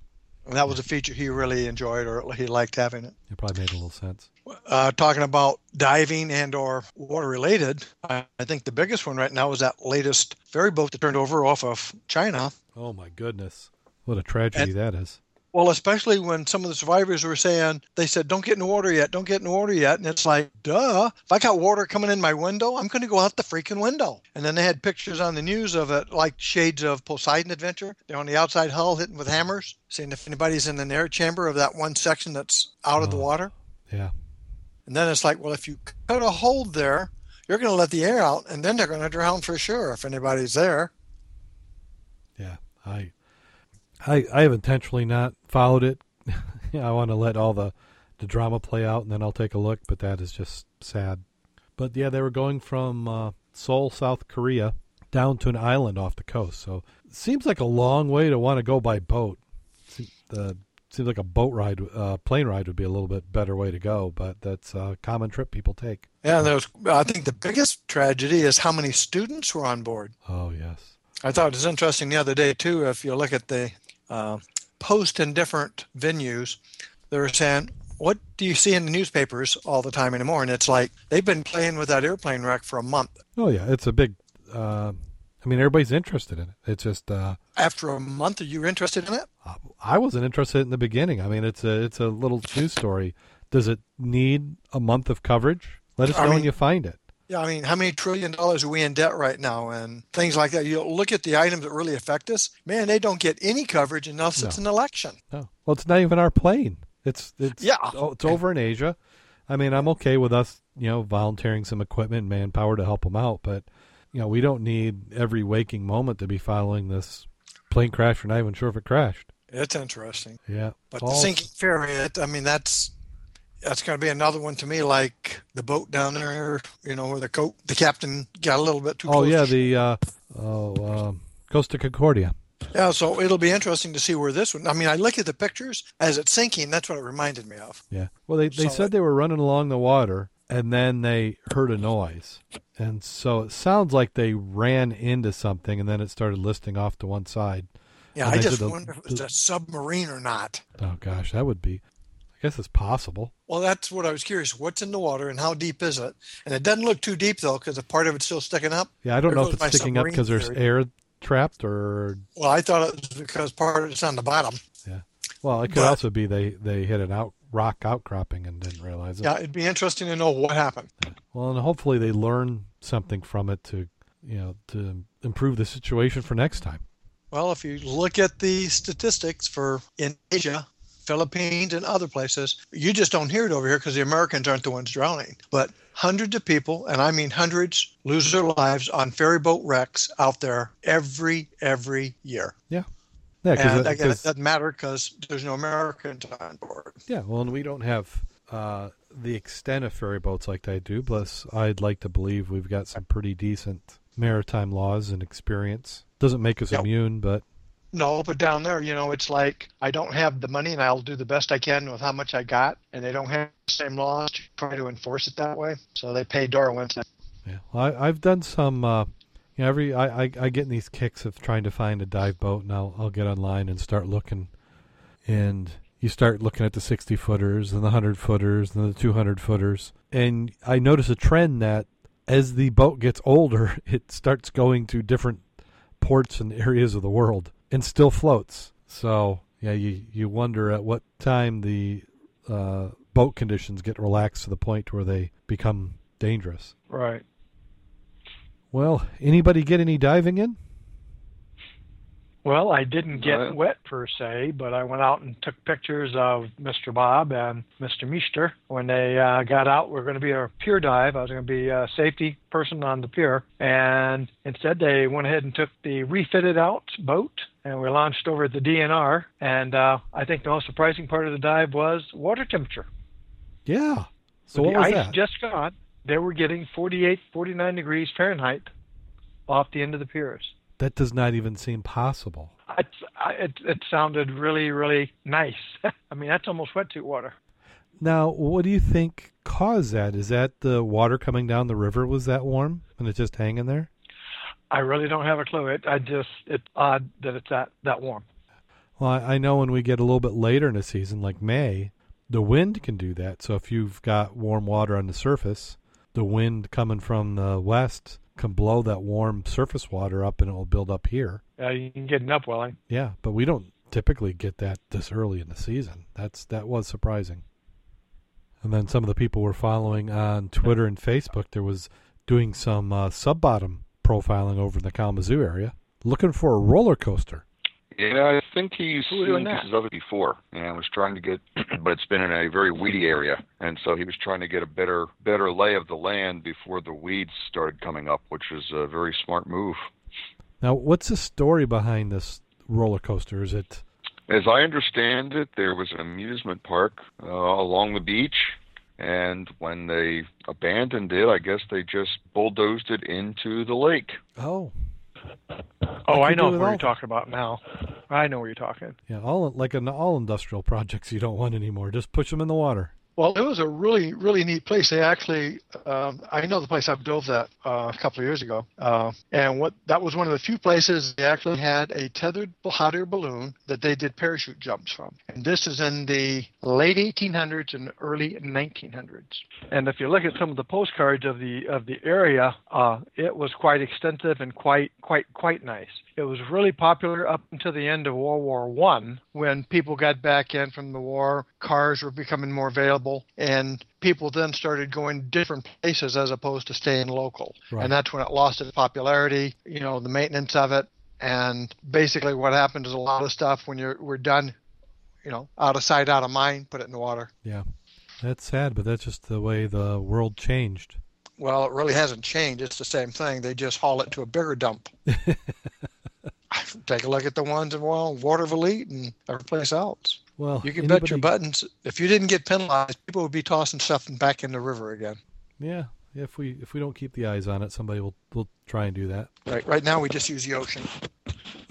And that was a feature he really enjoyed, or he liked having it. it probably made a little sense. uh, talking about diving and or water related, I, I think the biggest one right now is that latest ferry boat that turned over off of China. Oh my goodness, what a tragedy that is. Well, especially when some of the survivors were saying, they said, don't get in the water yet, don't get in the water yet. And it's like, duh, if I got water coming in my window, I'm going to go out the freaking window. And then they had pictures on the news of it, like shades of Poseidon Adventure. They're on the outside hull hitting with hammers, seeing if anybody's in an air chamber of that one section that's out of the Oh. water. Yeah. And then it's like, well, if you cut a hole there, you're going to let the air out, and then they're going to drown for sure if anybody's there. Yeah. I I I have intentionally not followed it. I want to let all the the drama play out and then I'll take a look, but that is just sad. But yeah, they were going from uh, Seoul, South Korea, down to an island off the coast. So it seems like a long way to want to go by boat. The seems like a boat ride, uh, plane ride would be a little bit better way to go, but that's a common trip people take. Yeah, there was, I think the biggest tragedy is how many students were on board. Oh yes, I thought it was interesting the other day too. If you look at the uh, post in different venues, they were saying, "What do you see in the newspapers all the time anymore?" And it's like they've been playing with that airplane wreck for a month. oh yeah, it's a big. Uh, I mean, everybody's interested in it. It's just. Uh, After a month, are you interested in it? I wasn't interested in the beginning. I mean, it's a it's a little news story. Does it need a month of coverage? Let us I know when you find it. Yeah, I mean, how many trillion dollars are we in debt right now, and things like that? You look at the items that really affect us. Man, they don't get any coverage unless it's an election. No, well, it's not even our plane. It's it's Yeah. it's over in Asia. I mean, I'm okay with us, you know, volunteering some equipment, and manpower to help them out, but you know, we don't need every waking moment to be following this plane crash. We're not even sure if it crashed. It's interesting. Yeah, But all- the sinking ferry, I mean, that's that's going to be another one to me, like the boat down there, you know, where the co- the captain got a little bit too Oh close. yeah, the uh, oh um, Costa Concordia. yeah. So it'll be interesting to see where this one. I mean, I look at the pictures as it's sinking. That's what it reminded me of. Yeah. Well, they they So said it- they were running along the water, and then they heard a noise, and so it sounds like they ran into something, and then it started listing off to one side. Yeah, And I just the- wonder if it's a submarine or not. Oh gosh, that would be. I guess it's possible. Well, that's what I was curious. What's in the water and how deep is it? And it doesn't look too deep though, because a part of it's still sticking up. Yeah, I don't There know if it's sticking up because there's air trapped, or Well, I thought it was because part of it's on the bottom. Yeah. Well, it could But- also be they they hit an out rock outcropping and didn't realize it. Yeah, it'd be interesting to know what happened. Well, and hopefully they learn something from it to you know to improve the situation for next time. Well, if you look at the statistics for in Asia, Philippines, and other places, you just don't hear it over here because the Americans aren't the ones drowning. But hundreds of people, and I mean hundreds, lose their lives on ferry boat wrecks out there every every year. Yeah, Yeah, and again, it doesn't matter because there's no Americans on board. Yeah, well, and we don't have uh, the extent of ferry boats like they do. Plus, I'd like to believe we've got some pretty decent maritime laws and experience. Doesn't make us Yep. immune, but No, but down there, you know, it's like I don't have the money and I'll do the best I can with how much I got. And they don't have the same laws to try to enforce it that way. So they pay Darwin's. yeah, well, I, I've done some. Uh, you know, every I, I I get in these kicks of trying to find a dive boat, and I'll I'll get online and start looking, and you start looking at the sixty footers and the hundred footers and the two hundred footers, and I notice a trend that as the boat gets older, it starts going to different ports and areas of the world and still floats. So yeah, you you wonder at what time the uh, boat conditions get relaxed to the point where they become dangerous. Right. Well, anybody get any diving in? Well, I didn't get Uh, wet per se, but I went out and took pictures of Mr. Bob and Mr. Meester when they uh, got out. We are going to be a pier dive. I was going to be a safety person on the pier, and instead they went ahead and took the refitted out boat and we launched over at the DNR. And uh, I think the most surprising part of the dive was water temperature. Yeah. So With what was the ice that? just gone. They were getting 48, 49 degrees Fahrenheit off the end of the piers. That does not even seem possible. It, I- it, it sounded really, really nice. I mean, that's almost wetsuit water. Now, what do you think caused that? Is that the water coming down the river was that warm and it's just hanging there? I really don't have a clue. It, I just, it's odd that it's that, that warm. Well, I, I know when we get a little bit later in the season, like May, the wind can do that. So if you've got warm water on the surface, the wind coming from the west can blow that warm surface water up and it will build up here. Uh, you can get an upwelling. Yeah, but we don't typically get that this early in the season. That's that was surprising. And then some of the people were following on Twitter and Facebook. There was doing some uh, sub bottom profiling over in the Kalamazoo area, looking for a roller coaster. Yeah, I think he's seen pieces of it before, and was trying to get, but it's been in a very weedy area, and so he was trying to get a better, better lay of the land before the weeds started coming up, which was a very smart move. Now, what's the story behind this roller coaster? Is it As I understand it, there was an amusement park uh, along the beach, and when they abandoned it, I guess they just bulldozed it into the lake. oh Oh, I know what all- you're talking about now. I know what you're talking. yeah all like an all industrial projects you don't want anymore? Just push them in the water. Well, it was a really, really neat place. They actually, um, I know the place I've dove that uh, a couple of years ago, uh, and what that was one of the few places they actually had a tethered hot air balloon that they did parachute jumps from. And this is in the late 1800s and early 1900s. And if you look at some of the postcards of the of the area, uh, it was quite extensive and quite quite quite nice. It was really popular up until the end of World War One, when people got back in from the war. Cars were becoming more available, and people then started going different places as opposed to staying local. Right. And that's when it lost its popularity. You know, the maintenance of it, and basically what happened is a lot of stuff when you're we're done. You know, out of sight, out of mind. Put it in the water. Yeah, that's sad, but that's just the way the world changed. Well, it really hasn't changed. It's the same thing. They just haul it to a bigger dump. Take a look at the ones in well, Waterville and every place else. Well, You can bet your buttons. If you didn't get penalized, people would be tossing stuff back in the river again. Yeah, if we if we don't keep the eyes on it, somebody will will try and do that. Right. Right now, we just use the ocean.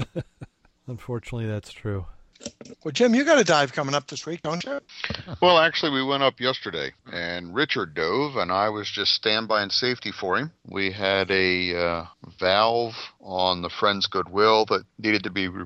Unfortunately, that's true. Well, Jim, you got a dive coming up this week, don't you? Well, actually, we went up yesterday, and Richard dove, and I was just standby and safety for him. We had a uh, valve on the Friends Goodwill that needed to be. Re-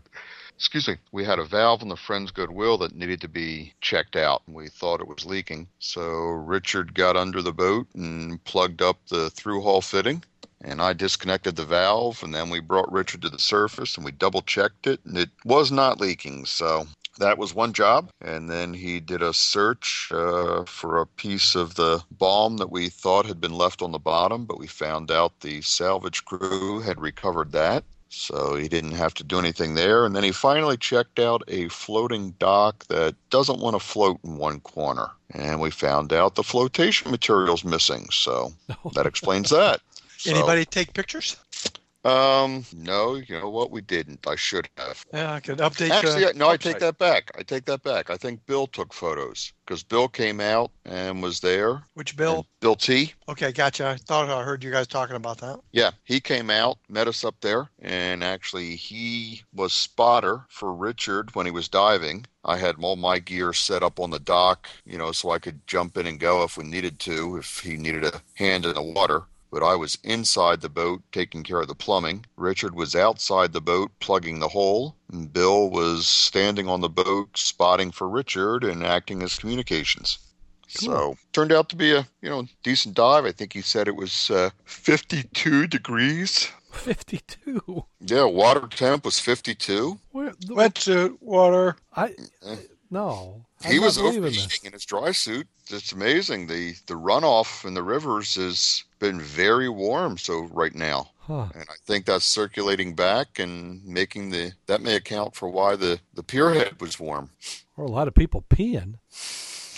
Excuse me. We had a valve on the Friends Goodwill that needed to be checked out. and We thought it was leaking, so Richard got under the boat and plugged up the through-hull fitting. And I disconnected the valve, and then we brought Richard to the surface, and we double-checked it, and it was not leaking. So that was one job. And then he did a search uh, for a piece of the bomb that we thought had been left on the bottom, but we found out the salvage crew had recovered that. So he didn't have to do anything there. And then he finally checked out a floating dock that doesn't want to float in one corner. And we found out the flotation material's missing. So that explains that. So, Anybody take pictures? Um, no, you know what? We didn't. I should have. Yeah, I could update. Actually, uh, no, I take that back. I take that back. I think Bill took photos because Bill came out and was there. Which Bill? Bill T. Okay, gotcha. I thought I heard you guys talking about that. Yeah, he came out, met us up there, and actually he was spotter for Richard when he was diving. I had all my gear set up on the dock, you know, so I could jump in and go if we needed to, if he needed a hand in the water. But I was inside the boat taking care of the plumbing. Richard was outside the boat plugging the hole. And Bill was standing on the boat spotting for Richard and acting as communications. So turned out to be a you know decent dive. I think he said it was uh, 52 degrees. Fifty-two. Yeah, water temp was 52. Where? The, Wetsuit, water. I no. I'm he was believing overheating in his dry suit. It's amazing. The the runoff in the rivers has been very warm so right now. Huh. And I think that's circulating back and making the that may account for why the the pier head was warm. Or a lot of people peeing.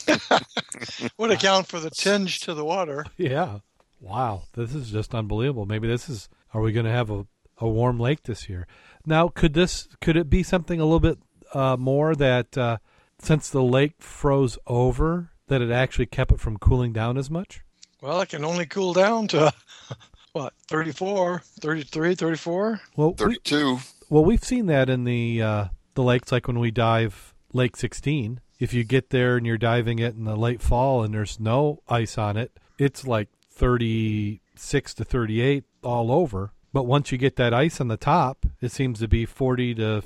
Would account for the tinge to the water. Yeah. Wow. This is just unbelievable. Maybe this is. Are we going to have a, a warm lake this year? Now, could this could it be something a little bit uh, more that uh, since the lake froze over, that it actually kept it from cooling down as much? Well, it can only cool down to what 34, 33, 34. Well, we, 32. well, we've seen that in the uh, the lakes, like when we dive Lake 16. If you get there and you're diving it in the late fall and there's no ice on it, it's like 36 to 38 all over. But once you get that ice on the top, it seems to be 40 to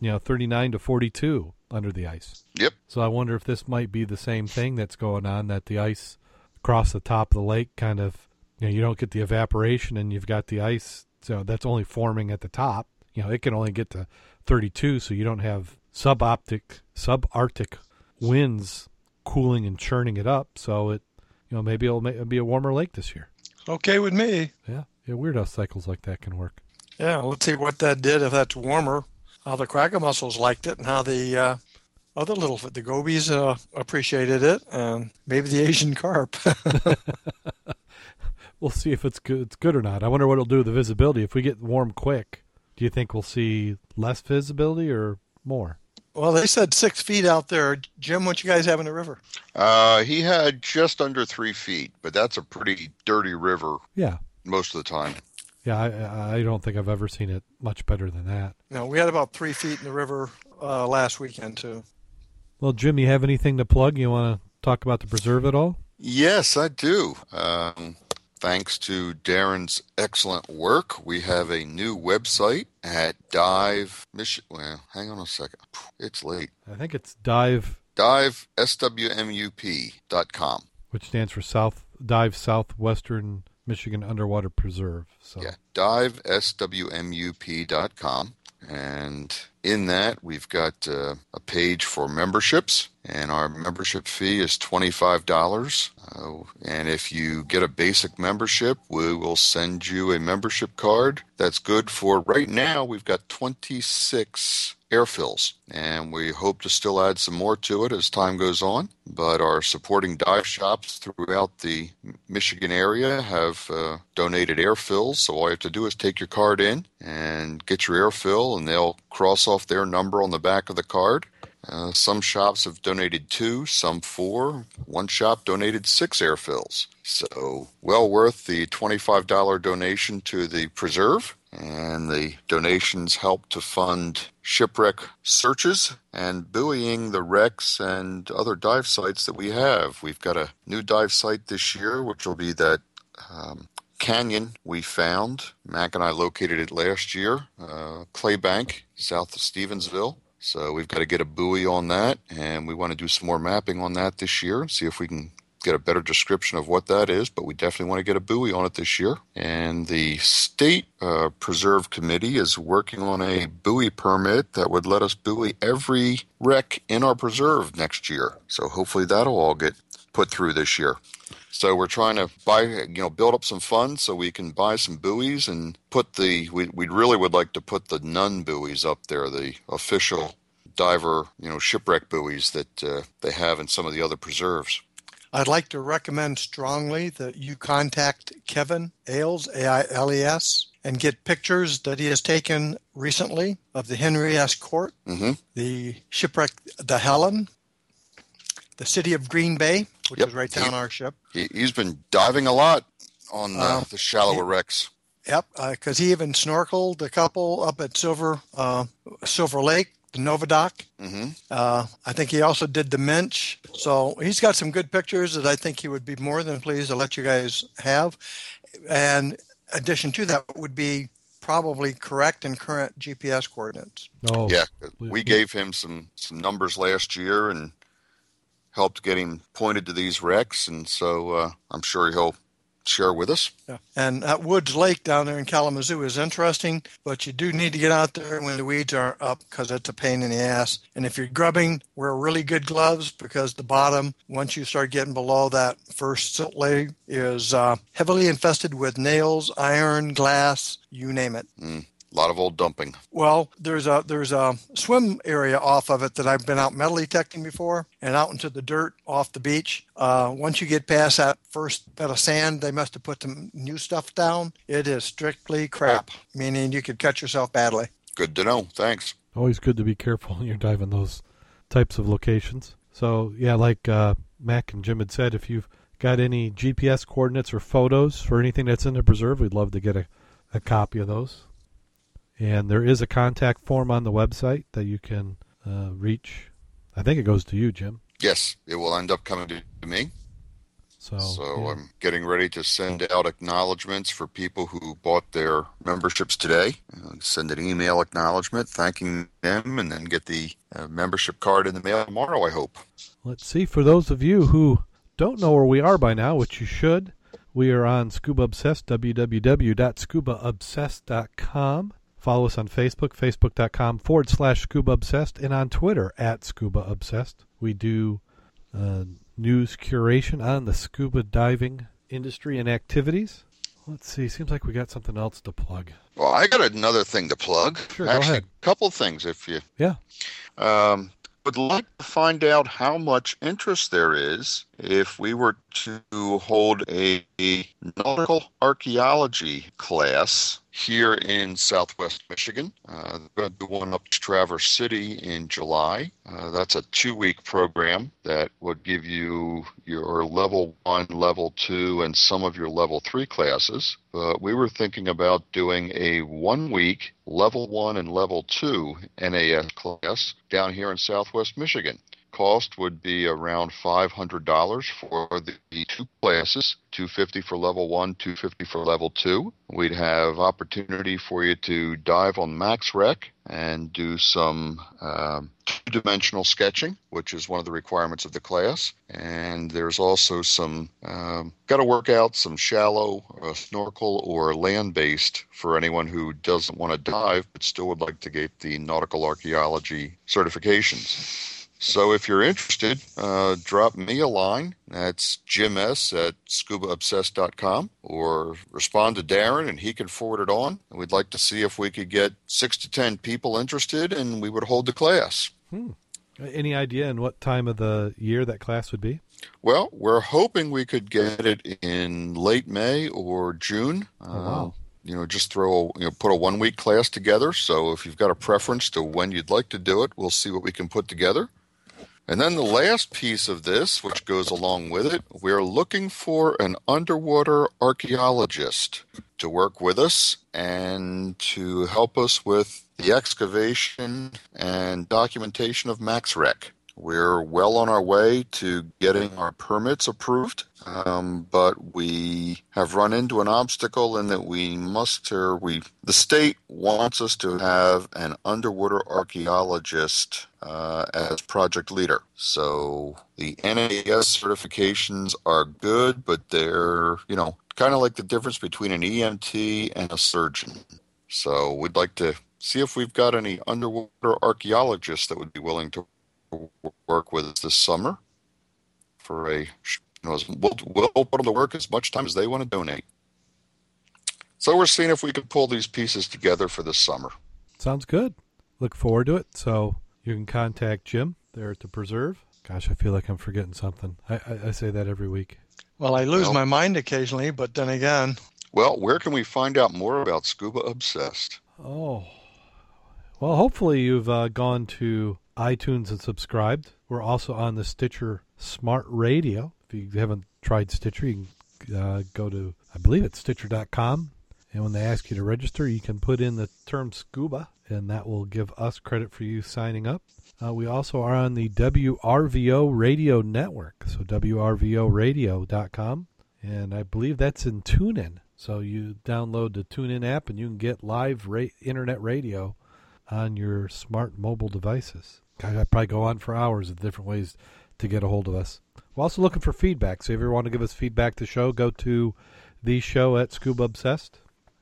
you know 39 to 42 under the ice. Yep. So I wonder if this might be the same thing that's going on that the ice across the top of the lake kind of you know you don't get the evaporation and you've got the ice so that's only forming at the top. You know, it can only get to 32 so you don't have suboptic subarctic winds cooling and churning it up. So it, you know, maybe it'll ma- be a warmer lake this year. Okay with me. Yeah, yeah. Weird how cycles like that can work. Yeah, let's see what that did if that's warmer. How the quagga mussels liked it, and how the uh, other little the gobies uh, appreciated it, and maybe the Asian carp. we'll see if it's good. It's good or not. I wonder what it'll do with the visibility. If we get warm quick, do you think we'll see less visibility or more? well, they said six feet out there. Jim, what you guys have in the river? Uh, he had just under three feet, but that's a pretty dirty river Yeah, most of the time. yeah. I, I don't think I've ever seen it much better than that. No, we had about three feet in the river uh, last weekend too. Well, Jim, you have anything to plug? You want to talk about the preserve at all? Yes, I do. Um, thanks to Darren's excellent work, we have a new website at Dive Mission. Well, hang on a second. It's late. I think it's dive, Dive swmup.com. which stands for South Dive Southwestern Michigan Underwater Preserve. So Yeah, dive swmup.com. And in that, we've got uh, a page for memberships, and our membership fee is $25. Uh, and if you get a basic membership, we will send you a membership card that's good for right now. We've got 26 airfills, and we hope to still add some more to it as time goes on. But our supporting dive shops throughout the Michigan area have uh, donated airfills, so all you have to do is take your card in and get your air fill, and they'll cross off their number on the back of the card. Uh, some shops have donated two, some four. One shop donated six air fills. So, well worth the $25 donation to the preserve. And the donations help to fund shipwreck searches and buoying the wrecks and other dive sites that we have. We've got a new dive site this year, which will be that um, canyon we found. Mac and I located it last year, uh, Claybank, south of Stevensville. So we've got to get a buoy on that, and we want to do some more mapping on that this year, see if we can get a better description of what that is. But we definitely want to get a buoy on it this year. And the state uh, preserve committee is working on a buoy permit that would let us buoy every wreck in our preserve next year. So hopefully that'll all get put through this year. So we're trying to buy, you know, build up some funds so we can buy some buoys and put the. We we really would like to put the nun buoys up there, the official diver, you know, shipwreck buoys that uh, they have in some of the other preserves. I'd like to recommend strongly that you contact Kevin Ailes, A I L E S, and get pictures that he has taken recently of the Henry S. Cort, hmm the shipwreck, the Helen, the city of Green Bay, which Yep. is right down our ship. He, he's been diving a lot on uh, Uh, the shallower wrecks. Yep, because he even snorkeled a couple up at Silver uh, Silver Lake, the Novadoc. hmm Uh, I think he also did the Minch. So he's got some good pictures that I think he would be more than pleased to let you guys have. And addition to that would be probably correct and current GPS coordinates. oh Yeah, we- we gave him some some numbers last year and helped get him pointed to these wrecks, and so uh, I'm sure he'll share with us. Yeah. And at Woods Lake down there in Kalamazoo is interesting, but you do need to get out there when the weeds are up because it's a pain in the ass. And if you're grubbing, wear really good gloves because the bottom, once you start getting below that first silt layer, is uh, heavily infested with nails, iron, glass, you name it. A lot of old dumping. Well, there's a there's a swim area off of it that I've been out metal detecting before, and out into the dirt off the beach. Uh, once you get past that first bed of sand, they must have put some new stuff down. It is strictly crap, meaning you could cut yourself badly. Good to know. Thanks. always good to be careful when you're diving those types of locations. So yeah, like uh, Mac and Jim had said, if you've got any GPS coordinates or photos for anything that's in the preserve, we'd love to get a, a copy of those. And there is a contact form on the website that you can uh, reach. I think it goes to you, Jim. Yes, it will end up coming to me. So, So yeah. I'm getting ready to send out acknowledgments for people who bought their memberships today. Uh, send an email acknowledgement thanking them, and then get the uh, membership card in the mail tomorrow. I hope. Let's see. For those of you who don't know where we are by now, which you should, we are on Scuba Obsessed, www.scubaobsessed.com. Follow us on Facebook, facebook.com forward slash scuba obsessed, and on Twitter at scuba obsessed. We do uh, news curation on the scuba diving industry and activities. Let's see. Seems like we got something else to plug. Well, I got another thing to plug. Sure, go ahead. a couple things if you Yeah. um, would like to find out how much interest there is if we were to hold a, a nautical archaeology class here in southwest Michigan. Uh, we're going to do one up to Traverse City in July. Uh, that's a two week program that would give you your level one, level two, and some of your level three classes. But we were thinking about doing a one week level one and level two NAS class down here in southwest Michigan cost would be around $500 for the two classes 250 for level 1 250 for level 2 we'd have opportunity for you to dive on max rec and do some um, two-dimensional sketching which is one of the requirements of the class. And there's also some um, got to work out some shallow uh, snorkel or land-based for anyone who doesn't want to dive but still would like to get the nautical archaeology certifications so if you're interested, uh, drop me a line. That's Jim S at scubaobsessed.com or respond to Darren and he can forward it on. We'd like to see if we could get six to 10 people interested and we would hold the class. Any idea in what time of the year that class would be? Well, we're hoping we could get it in late May or June. Oh, wow. Uh, you know, just throw, a, you know, put a one week class together. So if you've got a preference to when you'd like to do it, we'll see what we can put together. And then the last piece of this, which goes along with it, we're looking for an underwater archaeologist to work with us and to help us with the excavation and documentation of MaxRec. We're well on our way to getting our permits approved, um, but we have run into an obstacle in that we must, or we, the state wants us to have an underwater archaeologist uh, as project leader. So the NAS certifications are good, but they're, you know, kind of like the difference between an EMT and a surgeon. So we'd like to see if we've got any underwater archaeologists that would be willing to work with us this summer for a, you know, we'll, we'll put them to work as much time as they want to donate. So we're seeing if we can pull these pieces together for this summer. Sounds good. Look forward to it. So you can contact Jim there at the Preserve. Gosh, I feel like I'm forgetting something. I, I, I say that every week. Well, I lose Well- my mind occasionally, but then again, Well, where can we find out more about Scuba Obsessed? Oh, well, hopefully you've uh, gone to iTunes and subscribed. We're also on the Stitcher Smart Radio. If you haven't tried Stitcher, you can uh, go to, I believe it's Stitcher.com. And when they ask you to register, you can put in the term scuba, and that will give us credit for you signing up. Uh, we also are on the WRVO Radio Network, so WRVORadio.com. And I believe that's in TuneIn. So you download the TuneIn app and you can get live ra- internet radio on your smart mobile devices. I'd probably go on for hours of different ways to get a hold of us. We're also looking for feedback. So if you want to give us feedback to the show, go to the show at Scuba Obsessed.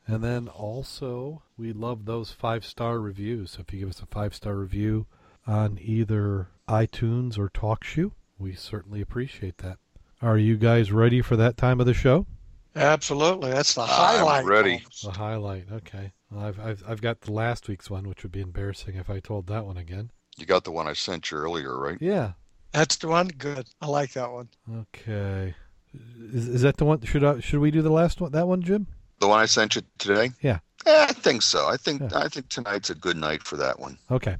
And then also, we love those five star reviews. So if you give us a five star review on either iTunes or TalkShoe, we certainly appreciate that. Are you guys ready for that time of the show? absolutely, that's the highlight. I'm highlight. ready. The highlight. Okay. Well, I've, I've I've got the last week's one, which would be embarrassing if I told that one again. You got the one I sent you earlier, right? Yeah. That's the one. Good. I like that one. Okay. Is, is that the one? Should I, should we do the last one? That one, Jim? The one I sent you today? Yeah. Eh, I think so. I think Yeah. I think tonight's a good night for that one. Okay.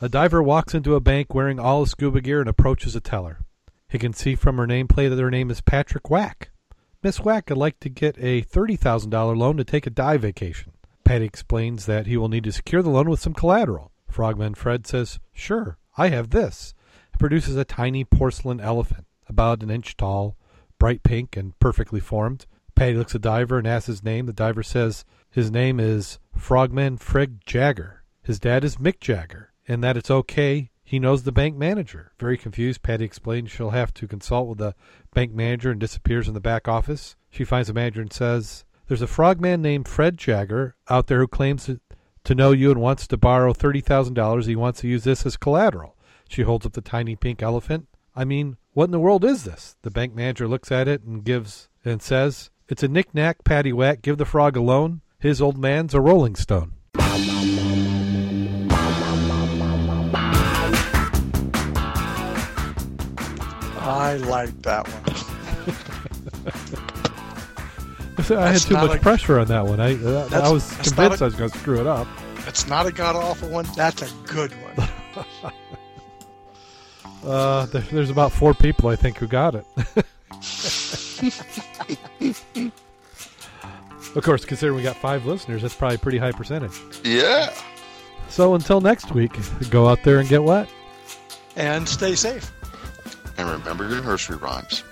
A diver walks into a bank wearing all his scuba gear and approaches a teller. He can see from her nameplate that her name is Patty Whack. Miss Whack would like to get a $30,000 loan to take a dive vacation. Patty explains that he will need to secure the loan with some collateral. Frogman Fred says, Sure, I have this. He produces a tiny porcelain elephant, about an inch tall, bright pink, and perfectly formed. Patty looks at the diver and asks his name. The diver says his name is Frogman Fred Jagger. His dad is Mick Jagger, and that it's okay. He knows the bank manager. Very confused, Patty explains she'll have to consult with the bank manager and disappears in the back office. She finds the manager and says, There's a frogman named Fred Jagger out there who claims to, to know you and wants to borrow $30,000. He wants to use this as collateral. She holds up the tiny pink elephant. I mean, what in the world is this? The bank manager looks at it and gives and says, It's a knick-knack, paddywhack, give the frog a loan. His old man's a rolling stone. I like that one. I had too much a- pressure on that one. I uh, I was convinced a- I was going to screw it up. It's not a god awful one. That's a good one. Uh, there, there's about four people I think who got it. of course, considering we got five listeners, that's probably a pretty high percentage. Yeah. So until next week, go out there and get wet. and stay safe. And remember your nursery rhymes.